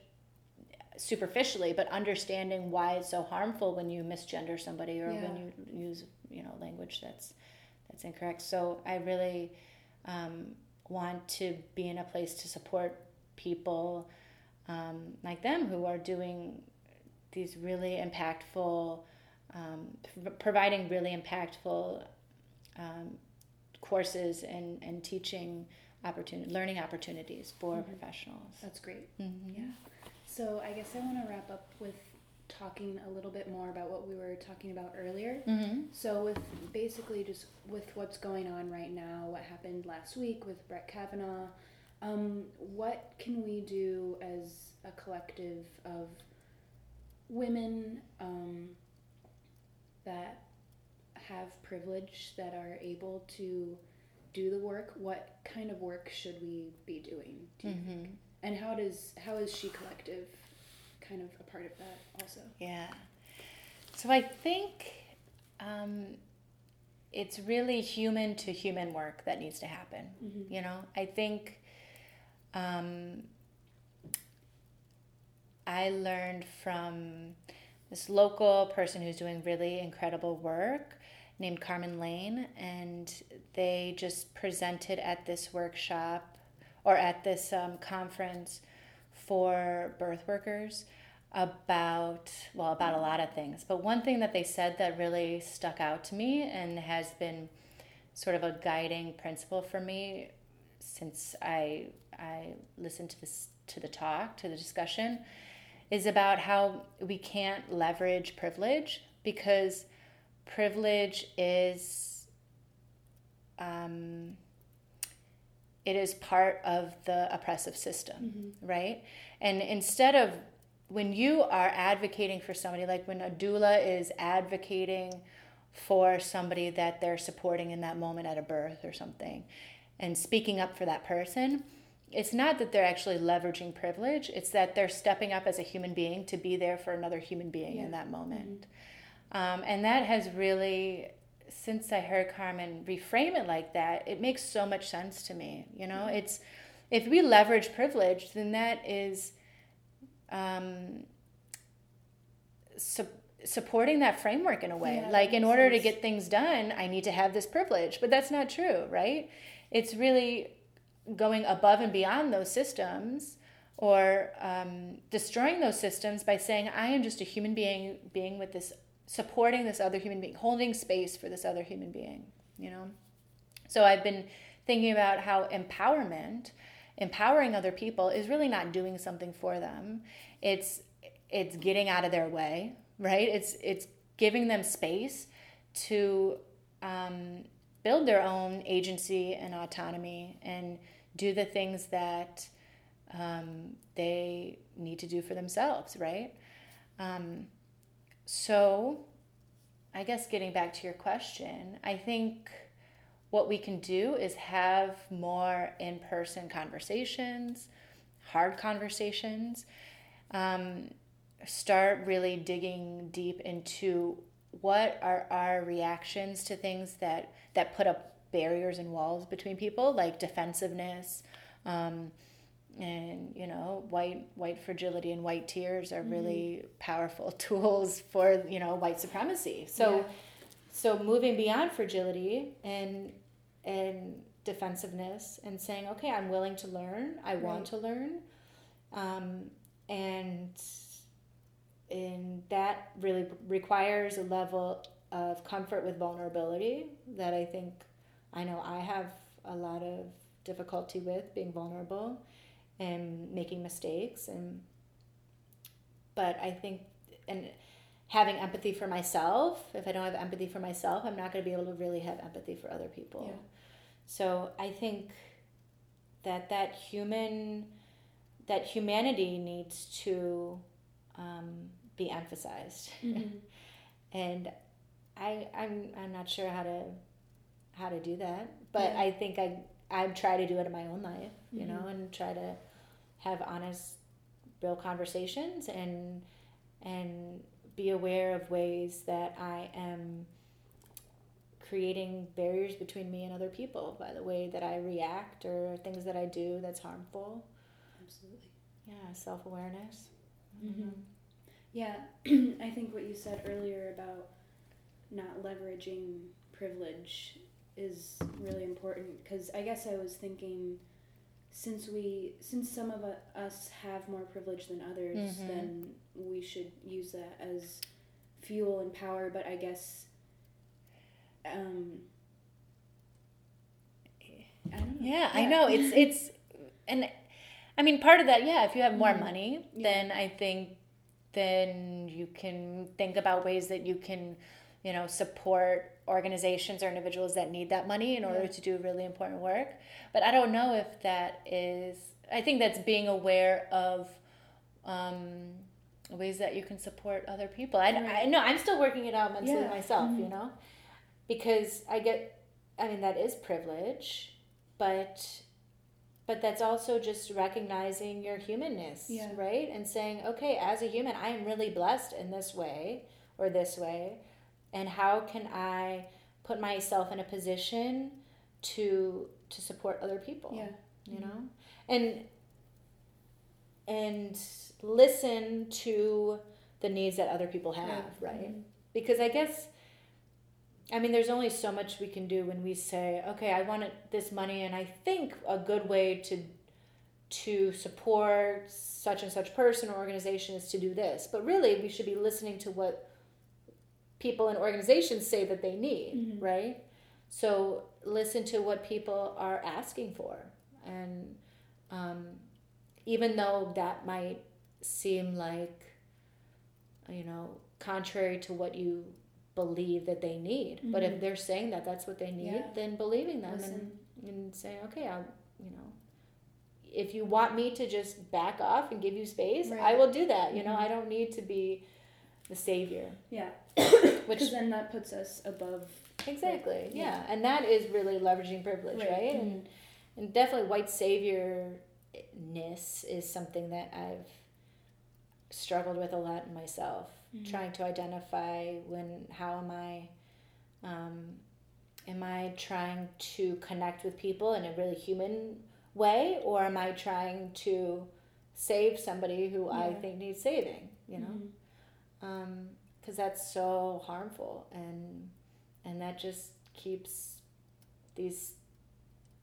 superficially but understanding why it's so harmful when you misgender somebody or Yeah. when you use you know language that's that's incorrect. So i really um, want to be in a place to support people um, like them who are doing these really impactful um, pr- providing really impactful um, courses and, and teaching opportunity, learning opportunities for professionals. That's great. Mhm. Yeah. So I guess I want to wrap up with talking a little bit more about what we were talking about earlier. Mhm. So with basically just with what's going on right now, what happened last week with Brett Kavanaugh, um, what can we do as a collective of women um, that have privilege that are able to do the work? What kind of work should we be doing? Do you Mhm. and how does how is she collective kind of a part of that also? Yeah. So I think um, it's really human to human work that needs to happen. Mhm. You know, I think um, I learned from this local person who's doing really incredible work named Carmen Lane, and they just presented at this workshop or at this um, conference for birth workers about well about a lot of things. But one thing that they said that really stuck out to me and has been sort of a guiding principle for me since I I listened to this to the talk to the discussion is about how we can't leverage privilege because privilege is um, it is part of the oppressive system right? And instead of when you are advocating for somebody like when a doula is advocating for somebody that they're supporting in that moment at a birth or something and speaking up for that person it's not that they're actually leveraging privilege it's that they're stepping up as a human being to be there for another human being in that moment. Um, and that has really since i heard carmen reframe it like that it makes so much sense to me you know? It's if we leverage privilege then that is um, su- supporting that framework in a way. Yeah, like in order to get things done i need to have this privilege. But that's not true right? It's really going above and beyond those systems or um, destroying those systems by saying i am just a human being being with this supporting this other human being holding space for this other human being you know? So i've been thinking about how empowerment empowering other people is really not doing something for them. It's it's getting out of their way right? It's it's giving them space to um, build their own agency and autonomy and do the things that um, they need to do for themselves right? Um, so i guess getting back to your question i think what we can do is have more in-person conversations hard conversations um, start really digging deep into what are our reactions to things that that put up barriers and walls between people like defensiveness um, and you know white white fragility and white tears are really powerful tools for you know white supremacy so Yeah. so moving beyond fragility and and defensiveness and saying okay i'm willing to learn i want Right. to learn um, and and that really requires a level of comfort with vulnerability that i think i know i have a lot of difficulty with being vulnerable and making mistakes and but i think and having empathy for myself if i don't have empathy for myself i'm not going to be able to really have empathy for other people Yeah. so i think that that human that humanity needs to um, be emphasized Mhm. and I I'm I'm not sure how to how to do that, but Yeah. I think I I try to do it in my own life, you know, Mhm. and try to have honest, real conversations and and be aware of ways that I am creating barriers between me and other people by the way that I react or things that I do that's harmful. Absolutely. Yeah, self awareness. Mm-hmm. Yeah, I think what you said earlier about not leveraging privilege is really important because I guess I was thinking since we since some of us have more privilege than others Mhm. then we should use that as fuel and power but I guess um I don't know. Yeah, I know. It's it's and I mean part of that, yeah, if you have more Mhm. money, Yeah. then I think then you can think about ways that you can, you know, support organizations or individuals that need that money in order Yeah. to do really important work. But I don't know if that is I think that's being aware of um, ways that you can support other people. I, I Right. know I'm still working it out mentally Yeah. myself, you Mhm. know, because I get, I mean, that is privilege, but, but that's also just recognizing your humanness, Yeah. right? And saying, okay, as a human, I am really blessed in this way or this way, and how can I put myself in a position to to support other people? Yeah. you know and and listen to the needs that other people have right, Mhm. because i guess i mean there's only so much we can do when we say okay i want this money and i think a good way to to support such and such person or organization is to do this. But really we should be listening to what people and organizations say that they need Mhm. right? So listen to what people are asking for. And um, even though that might seem like you know contrary to what you believe that they need but if Mhm. they're saying that that's what they need Yeah. then believing them and, Listen. and saying okay i'll you know if you want me to just back off and give you space i will do that you know Mhm. i don't need to be the savior Yeah. which then that puts us above Exactly. Right. Yeah. And that is really leveraging privilege, Right. right? And and definitely white saviorness is something that I've struggled with a lot in myself, Mhm. trying to identify when how am I um, am I trying to connect with people in a really human way or am I trying to save somebody who I think needs saving, you know? Because that's so harmful and and that just keeps these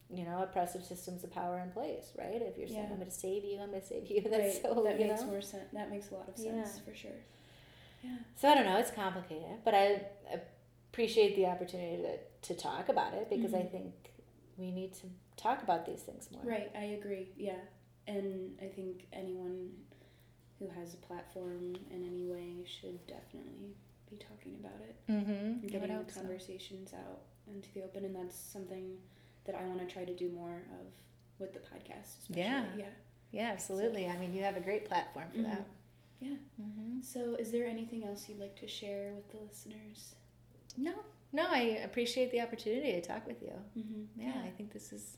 you know oppressive systems of power in place right if you're saying Yeah. i'm going to save you i'm going to save you that's right. so that makes know? more sense. That makes a lot of Yeah. sense for sure. Yeah. so i don't know it's complicated but i appreciate the opportunity to, to talk about it because i Mhm. think we need to talk about these things more Right, I agree. Yeah. And I think anyone who has a platform in any way should definitely be talking about it mm-hmm getting the hope so. conversations out into the open and that's something that I want to try to do more of with the podcast especially. Yeah. Yeah. yeah absolutely i mean you have a great platform for Mhm. that Yeah. mm-hmm. So is there anything else you'd like to share with the listeners? no no i appreciate the opportunity to talk with you Mm-hmm. yeah, I think this is.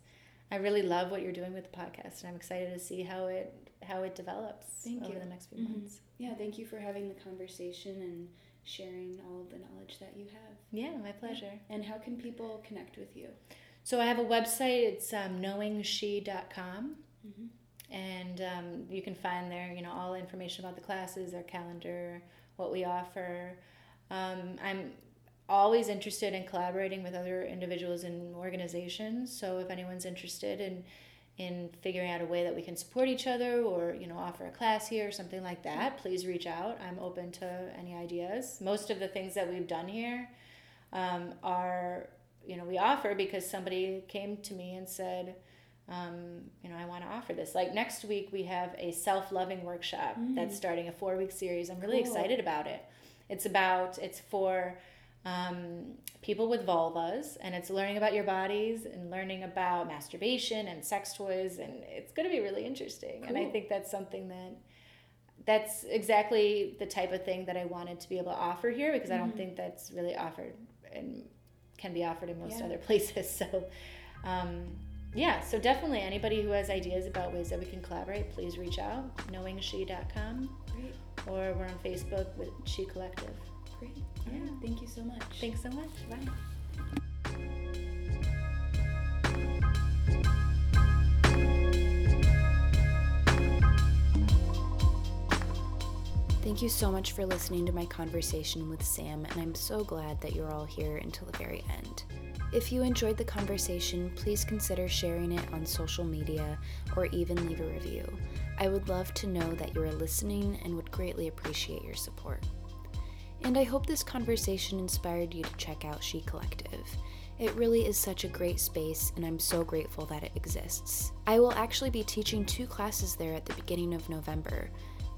I really love what you're doing with the podcast, and I'm excited to see how it how it develops Thank over you. the next few Mhm. months. Yeah, thank you for having the conversation and sharing all of the knowledge that you have. Yeah, my pleasure. And how can people connect with you? So I have a website. It's um, knowingshe.com, Mm-hmm. And um, you can find there, you know, all information about the classes, our calendar, what we offer. Um, I'm always interested in collaborating with other individuals and organizations. So if anyone's interested in in figuring out a way that we can support each other or you know offer a class here or something like that please reach out i'm open to any ideas most of the things that we've done here um, are you know we offer because somebody came to me and said um, you know i want to offer this like next week we have a self-loving workshop Mm. that's starting a four week series i'm really Cool. excited about it it's about it's for um, people with vulvas and it's learning about your bodies and learning about masturbation and sex toys and it's going to be really interesting and i think that's something that that's exactly the type of thing that i wanted to be able to offer here because i don't Mhm. think that's really offered and can be offered in most Yeah. other places so um, yeah so definitely anybody who has ideas about ways that we can collaborate please reach out knowingshe.com Great, or we're on facebook with she collective great. Yeah. Yeah, thank you so much. thanks so much Bye. Thank you so much for listening to my conversation with Sam, and I'm so glad that you're all here until the very end. If you enjoyed the conversation, please consider sharing it on social media or even leave a review. I would love to know that you are listening and would greatly appreciate your support. And I hope this conversation inspired you to check out She Collective. It really is such a great space, and I'm so grateful that it exists. I will actually be teaching two classes there at the beginning of November.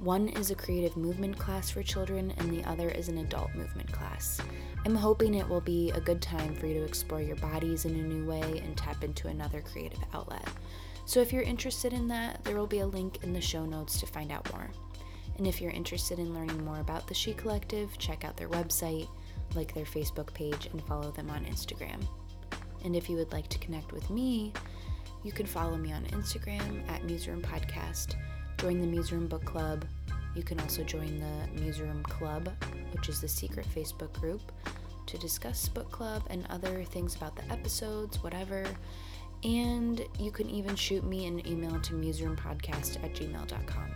One is a creative movement class for children, and the other is an adult movement class. I'm hoping it will be a good time for you to explore your bodies in a new way and tap into another creative outlet. So, if you're interested in that, there will be a link in the show notes to find out more. And if you're interested in learning more about the She Collective, check out their website, like their Facebook page, and follow them on Instagram. And if you would like to connect with me, you can follow me on Instagram at Museum Podcast, join the Museum Book Club. You can also join the Museum Club, which is the secret Facebook group, to discuss book club and other things about the episodes, whatever. And you can even shoot me an email to museumpodcast at gmail.com.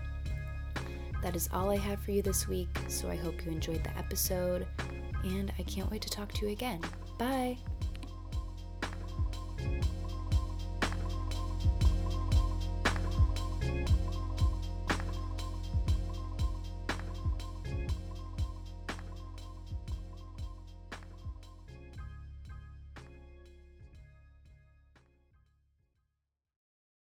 That is all I have for you this week, so I hope you enjoyed the episode, and I can't wait to talk to you again. Bye!